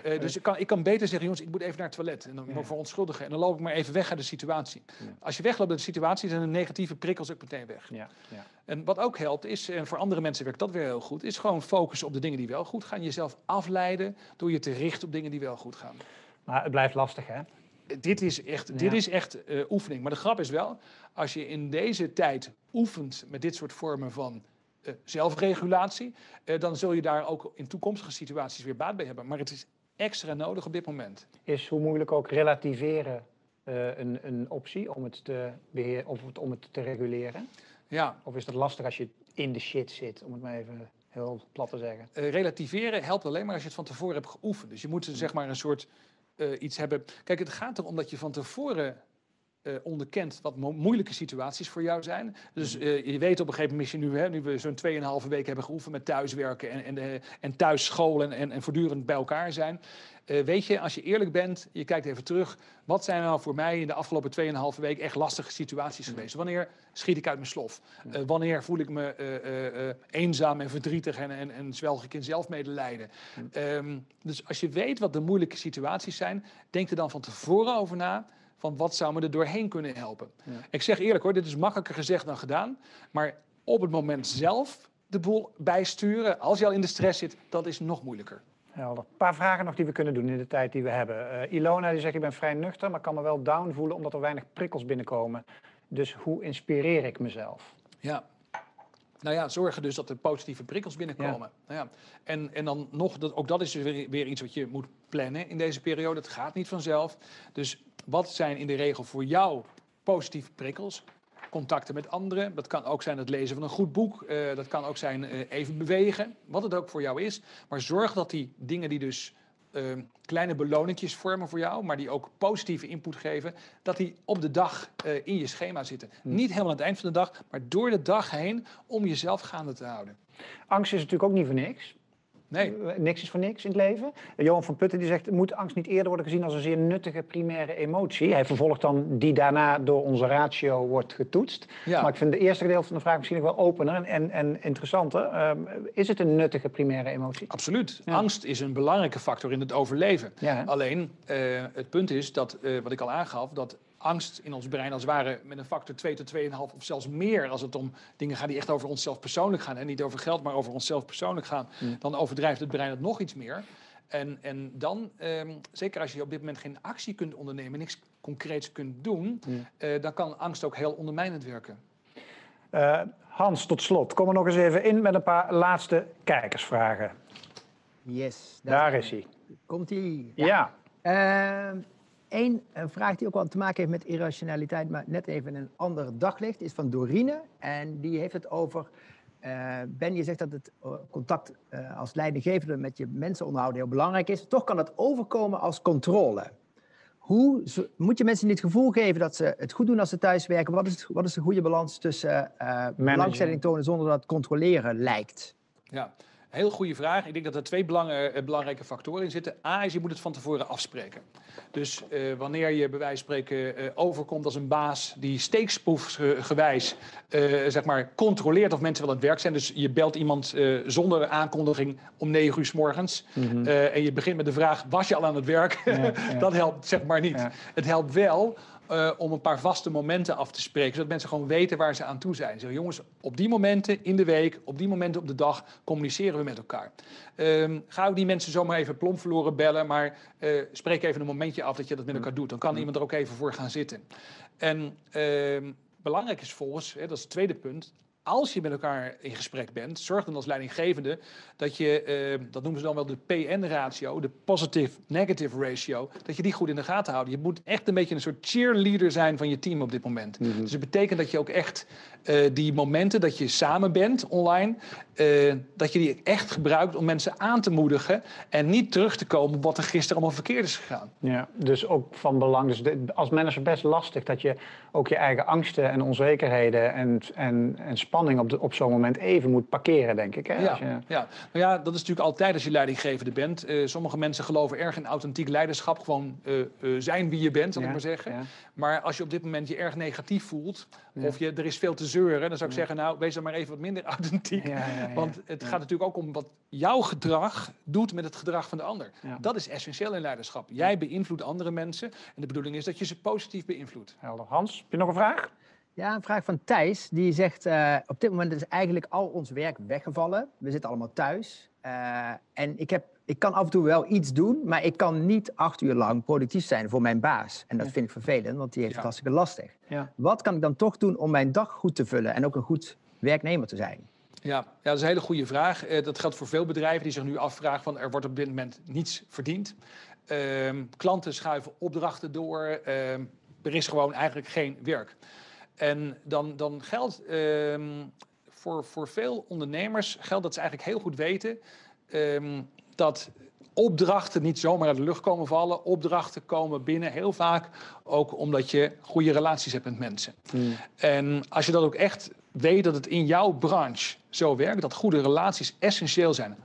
dus ik kan, ik kan beter zeggen, jongens, ik moet even naar het toilet. En dan Ja. me verontschuldigen. En dan loop ik maar even weg uit de situatie. Als je wegloopt uit de situatie, zijn de negatieve prikkels ook meteen weg. Ja, ja. En wat ook helpt is, en voor andere mensen werkt dat weer heel goed, is gewoon focussen op de dingen die wel goed gaan. Jezelf afleiden door je te richten op dingen die wel goed gaan. Maar het blijft lastig, hè? Dit is echt, dit is echt eh, oefening. Maar de grap is wel, als je in deze tijd oefent met dit soort vormen van eh, zelfregulatie, eh, dan zul je daar ook in toekomstige situaties weer baat bij hebben. Maar het is extra nodig op dit moment. Is hoe moeilijk ook relativeren een, een optie om het, te beheer, of om het te reguleren? Ja, Of is dat lastig als je in de shit zit, om het maar even heel plat te zeggen? eh, relativeren helpt alleen maar als je het van tevoren hebt geoefend. Dus je moet zeg maar een soort eh, iets hebben. Kijk, het gaat erom dat je van tevoren eh, onderkent wat mo- moeilijke situaties voor jou zijn. Dus eh, je weet op een gegeven moment, misschien nu, hè, nu we zo'n 2,5 week hebben geoefend met thuiswerken en, en, eh, en thuis school en, en, en voortdurend bij elkaar zijn. eh, weet je, als je eerlijk bent, je kijkt even terug, wat zijn nou voor mij in de afgelopen 2,5 week echt lastige situaties geweest? Wanneer schiet ik uit mijn slof? Eh, wanneer voel ik me eenzaam en verdrietig en, en, en zwelg ik in zelfmedelijden? Ehm, dus als je weet wat de moeilijke situaties zijn, denk er dan van tevoren over na. Van wat zou me er doorheen kunnen helpen? Ik zeg eerlijk hoor, dit is makkelijker gezegd dan gedaan. Maar op het moment zelf de boel bijsturen, als je al in de stress zit, dat is nog moeilijker. Helder. Een paar vragen nog die we kunnen doen in de tijd die we hebben. Eh, Ilona die zegt, ik ben vrij nuchter, maar kan me wel down voelen omdat er weinig prikkels binnenkomen. Dus hoe inspireer ik mezelf? Ja. Nou ja, zorgen dus dat er positieve prikkels binnenkomen. Nou ja. en, en dan nog, dat, ook dat is dus weer, weer iets wat je moet plannen in deze periode. Het gaat niet vanzelf. Dus wat zijn in de regel voor jou positieve prikkels? Contacten met anderen. Dat kan ook zijn het lezen van een goed boek. Eh, dat kan ook zijn eh, even bewegen. Wat het ook voor jou is. Maar zorg dat die dingen die dus eh, kleine beloningjes vormen voor jou, maar die ook positieve input geven, dat die op de dag eh, in je schema zitten. Niet helemaal aan het eind van de dag, maar door de dag heen om jezelf gaande te houden. Angst is natuurlijk ook niet voor niks. Nee, Eh, Niks is voor niks in het leven. Johan van Putten die zegt, moet angst niet eerder worden gezien als een zeer nuttige primaire emotie? Hij vervolgt dan die daarna door onze ratio wordt getoetst. Ja. Maar ik vind de eerste gedeelte van de vraag misschien nog wel opener en, en, interessanter. Ehm, is het een nuttige primaire emotie? absoluut. Ja. Angst is een belangrijke factor in het overleven. Ja? Alleen, eh, het punt is dat, eh, wat ik al aangaf, dat angst in ons brein als het ware met een factor 2 tot 2,5 of zelfs meer, als het om dingen gaat die echt over onszelf persoonlijk gaan, en niet over geld, maar over onszelf persoonlijk gaan, dan overdrijft het brein het nog iets meer. En, en dan, ehm, zeker als je op dit moment geen actie kunt ondernemen, niks concreets kunt doen, eh, dan kan angst ook heel ondermijnend werken. Eh, Hans, tot slot, kom er nog eens even in met een paar laatste kijkersvragen. Yes. Daar is hij. Komt hij. Ja. Eén vraag die ook wel te maken heeft met irrationaliteit, maar net even in een ander daglicht, is van Dorine. En die heeft het over. eh, ben, je zegt dat het eh, contact eh, als leidinggevende met je mensen onderhouden heel belangrijk is. Toch kan het overkomen als controle. Hoe zo- moet je mensen niet het gevoel geven dat ze het goed doen als ze thuiswerken? Wat is, het- wat is de goede balans tussen eh belangstelling tonen zonder dat het controleren lijkt? Ja, Heel goede vraag. Ik denk dat er twee belangrijke factoren in zitten. A is je moet het van tevoren afspreken. Dus uh, wanneer je bij wijze van spreken uh, overkomt als een baas die steeksproefgewijs uh, zeg maar controleert of mensen wel aan het werk zijn. Dus je belt iemand zonder aankondiging om negen uur s morgens. Mm -hmm. en je begint met de vraag, was je al aan het werk? Ja, ja. dat helpt zeg maar niet. Ja. Het helpt wel uh, om een paar vaste momenten af te spreken. Zodat mensen gewoon weten waar ze aan toe zijn. Zeg, jongens, op die momenten in de week, op die momenten op de dag, communiceren we met elkaar. Um, ga ook die mensen zomaar even plomp verloren bellen, maar uh, spreek even een momentje af dat je dat met elkaar doet. Dan kan iemand er ook even voor gaan zitten. En uh, belangrijk is volgens, hè, dat is het tweede punt, als je met elkaar in gesprek bent, zorg dan als leidinggevende dat je, eh, dat noemen ze dan wel de PN-ratio, de positive-negative ratio, dat je die goed in de gaten houdt. Je moet echt een beetje een soort cheerleader zijn van je team op dit moment. Mm -hmm. Dus het betekent dat je ook echt uh, die momenten dat je samen bent online, uh, dat je die echt gebruikt om mensen aan te moedigen en niet terug te komen op wat er gisteren allemaal verkeerd is gegaan. Ja, dus ook van belang. Dus de, als manager best lastig dat je ook je eigen angsten en onzekerheden en, en, en spanning op, de, op zo'n moment even moet parkeren, denk ik. Hè? Ja, je... ja. Nou ja, dat is natuurlijk altijd als je leidinggevende bent. Uh, sommige mensen geloven erg in authentiek leiderschap, gewoon uh, uh, zijn wie je bent, zal ja, ik maar zeggen. Ja. Maar als je op dit moment je erg negatief voelt, of je, er is veel te zeuren, dan zou ik zeggen, nou, wees dan maar even wat minder authentiek. Want het gaat natuurlijk ook om wat jouw gedrag doet met het gedrag van de ander. Dat is essentieel in leiderschap. Jij beïnvloedt andere mensen en de bedoeling is dat je ze positief beïnvloedt. Helder. Hans, heb je nog een vraag? Ja, een vraag van Thijs. Die zegt, uh, op dit moment is eigenlijk al ons werk weggevallen. We zitten allemaal thuis. Uh, en ik, heb, ik kan af en toe wel iets doen, maar ik kan niet acht uur lang productief zijn voor mijn baas. En dat ja. vind ik vervelend, want die heeft ja. het hartstikke lastig. Ja. Wat kan ik dan toch doen om mijn dag goed te vullen en ook een goed werknemer te zijn? Ja, ja, dat is een hele goede vraag. Uh, dat geldt voor veel bedrijven die zich nu afvragen van er wordt op dit moment niets verdiend. Uh, klanten schuiven opdrachten door. er is gewoon eigenlijk geen werk. En dan, dan geldt um, voor, voor veel ondernemers geldt dat ze eigenlijk heel goed weten um, dat opdrachten niet zomaar uit de lucht komen vallen. Opdrachten komen binnen heel vaak ook omdat je goede relaties hebt met mensen. Hmm. En als je dat ook echt weet dat het in jouw branche zo werkt, dat goede relaties essentieel zijn.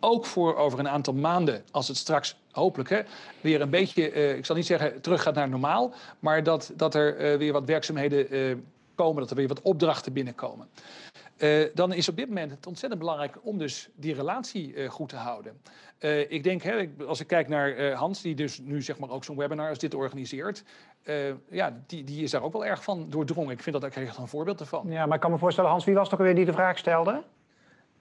Ook voor over een aantal maanden, als het straks hopelijk hè, weer een beetje, uh, ik zal niet zeggen terug gaat naar normaal, maar dat, dat er uh, weer wat werkzaamheden uh, komen, dat er weer wat opdrachten binnenkomen. Dan is op dit moment het ontzettend belangrijk om dus die relatie goed te houden. ik denk, hè, als ik kijk naar Hans, die dus nu zeg maar ook zo'n webinar als dit organiseert, ja, die, die is daar ook wel erg van doordrongen. Ik vind dat ook echt een voorbeeld ervan. Ja, maar ik kan me voorstellen, Hans, wie was toch weer die de vraag stelde?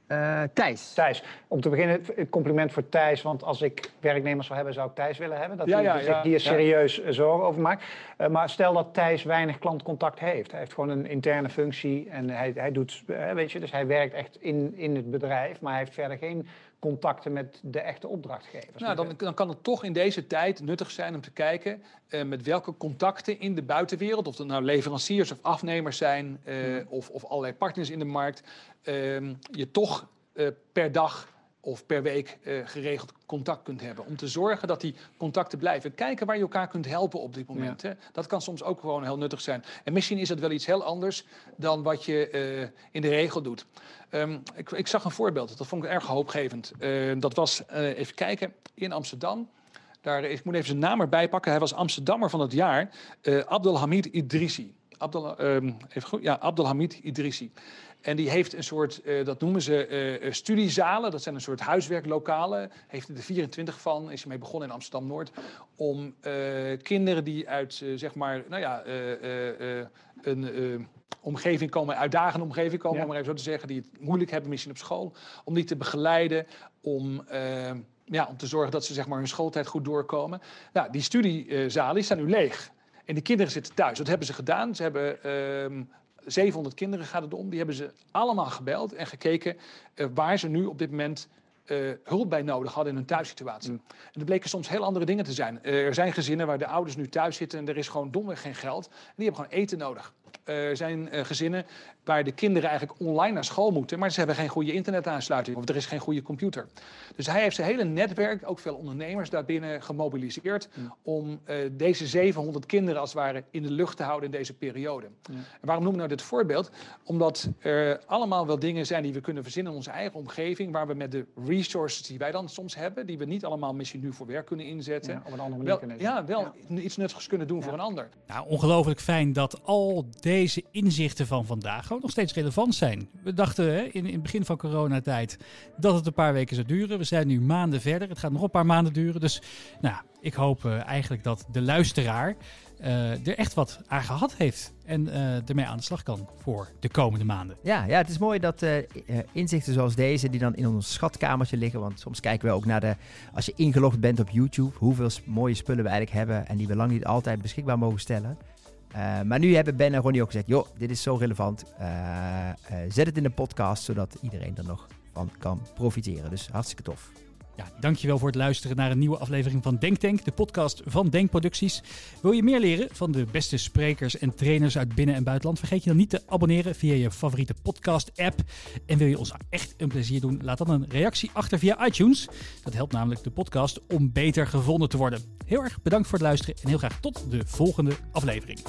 Uh, Thijs. Thijs. Om te beginnen, het compliment voor Thijs. Want als ik werknemers zou hebben, zou ik Thijs willen hebben. Dat ja, hij ja, zich ja, hier serieus ja. zorgen over maakt. Uh, maar stel dat Thijs weinig klantcontact heeft. Hij heeft gewoon een interne functie. En hij, hij doet, uh, weet je, dus hij werkt echt in, in het bedrijf. Maar hij heeft verder geen contacten met de echte opdrachtgevers. Nou, dan, dan kan het toch in deze tijd nuttig zijn om te kijken uh, met welke contacten in de buitenwereld, of dat nou leveranciers of afnemers zijn, uh, hmm. of, of allerlei partners in de markt, uh, je toch uh, per dag of per week geregeld contact kunt hebben. Om te zorgen dat die contacten blijven. Kijken waar je elkaar kunt helpen op dit moment. Ja. Hè. Dat kan soms ook gewoon heel nuttig zijn. En misschien is het wel iets heel anders dan wat je in de regel doet. Um, ik, ik, zag een voorbeeld, dat vond ik erg hoopgevend. Uh, dat was, uh, even kijken, in Amsterdam. Daar, ik moet even zijn naam erbij pakken. Hij was Amsterdammer van het jaar, Abdelhamid Idrissi. Abdel, um, even goed, ja, Abdelhamid Idrissi. En die heeft een soort, uh, dat noemen ze uh, studiezalen, dat zijn een soort huiswerklokalen. Heeft er 24 van, is ermee begonnen in Amsterdam-Noord. Om kinderen die uit, zeg maar, nou ja, een omgeving komen, uitdagende omgeving komen, ja. om maar even zo te zeggen, die het moeilijk hebben misschien op school, om die te begeleiden, om, uh, ja, om te zorgen dat ze zeg maar, hun schooltijd goed doorkomen. Nou, die studiezalen staan nu leeg. En die kinderen zitten thuis. Dat hebben ze gedaan. Ze hebben uh, 700 kinderen gaat het om. Die hebben ze allemaal gebeld en gekeken uh, waar ze nu op dit moment uh, hulp bij nodig hadden in hun thuissituatie. Mm. En dat bleken soms heel andere dingen te zijn. Uh, er zijn gezinnen waar de ouders nu thuis zitten en er is gewoon domweg geen geld. En die hebben gewoon eten nodig. Er zijn gezinnen waar de kinderen eigenlijk online naar school moeten, maar ze hebben geen goede internetaansluiting of er is geen goede computer. Dus hij heeft zijn hele netwerk, ook veel ondernemers daarbinnen, gemobiliseerd om deze 700 kinderen als het ware in de lucht te houden in deze periode. En waarom noem ik nou dit voorbeeld? Omdat er allemaal wel dingen zijn die we kunnen verzinnen in onze eigen omgeving, waar we met de resources die wij dan soms hebben, die we niet allemaal misschien nu voor werk kunnen inzetten, Ja, op een andere manier wel, kunnen ja, wel iets nuttigs kunnen doen voor een ander. Nou, ongelooflijk fijn dat al deze inzichten van vandaag gewoon nog steeds relevant zijn. We dachten hè, in, in het begin van coronatijd dat het een paar weken zou duren. We zijn nu maanden verder. Het gaat nog een paar maanden duren. Dus nou, ik hoop eh, eigenlijk dat de luisteraar eh, er echt wat aan gehad heeft. En eh, ermee aan de slag kan voor de komende maanden. Ja, ja, het is mooi dat inzichten zoals deze, die dan in ons schatkamertje liggen. Want soms kijken we ook naar de, als je ingelogd bent op YouTube, hoeveel mooie spullen we eigenlijk hebben. En die we lang niet altijd beschikbaar mogen stellen. Eh, maar nu hebben Ben en Ronnie ook gezegd, joh, dit is zo relevant. Eh, eh, zet het in de podcast, zodat iedereen er nog van kan profiteren. Dus hartstikke tof. Ja, dankjewel voor het luisteren naar een nieuwe aflevering van Denktank, de podcast van Denkproducties. Wil je meer leren van de beste sprekers en trainers uit binnen- en buitenland? Vergeet je dan niet te abonneren via je favoriete podcast-app. En wil je ons echt een plezier doen? Laat dan een reactie achter via iTunes. Dat helpt namelijk de podcast om beter gevonden te worden. Heel erg bedankt voor het luisteren en heel graag tot de volgende aflevering.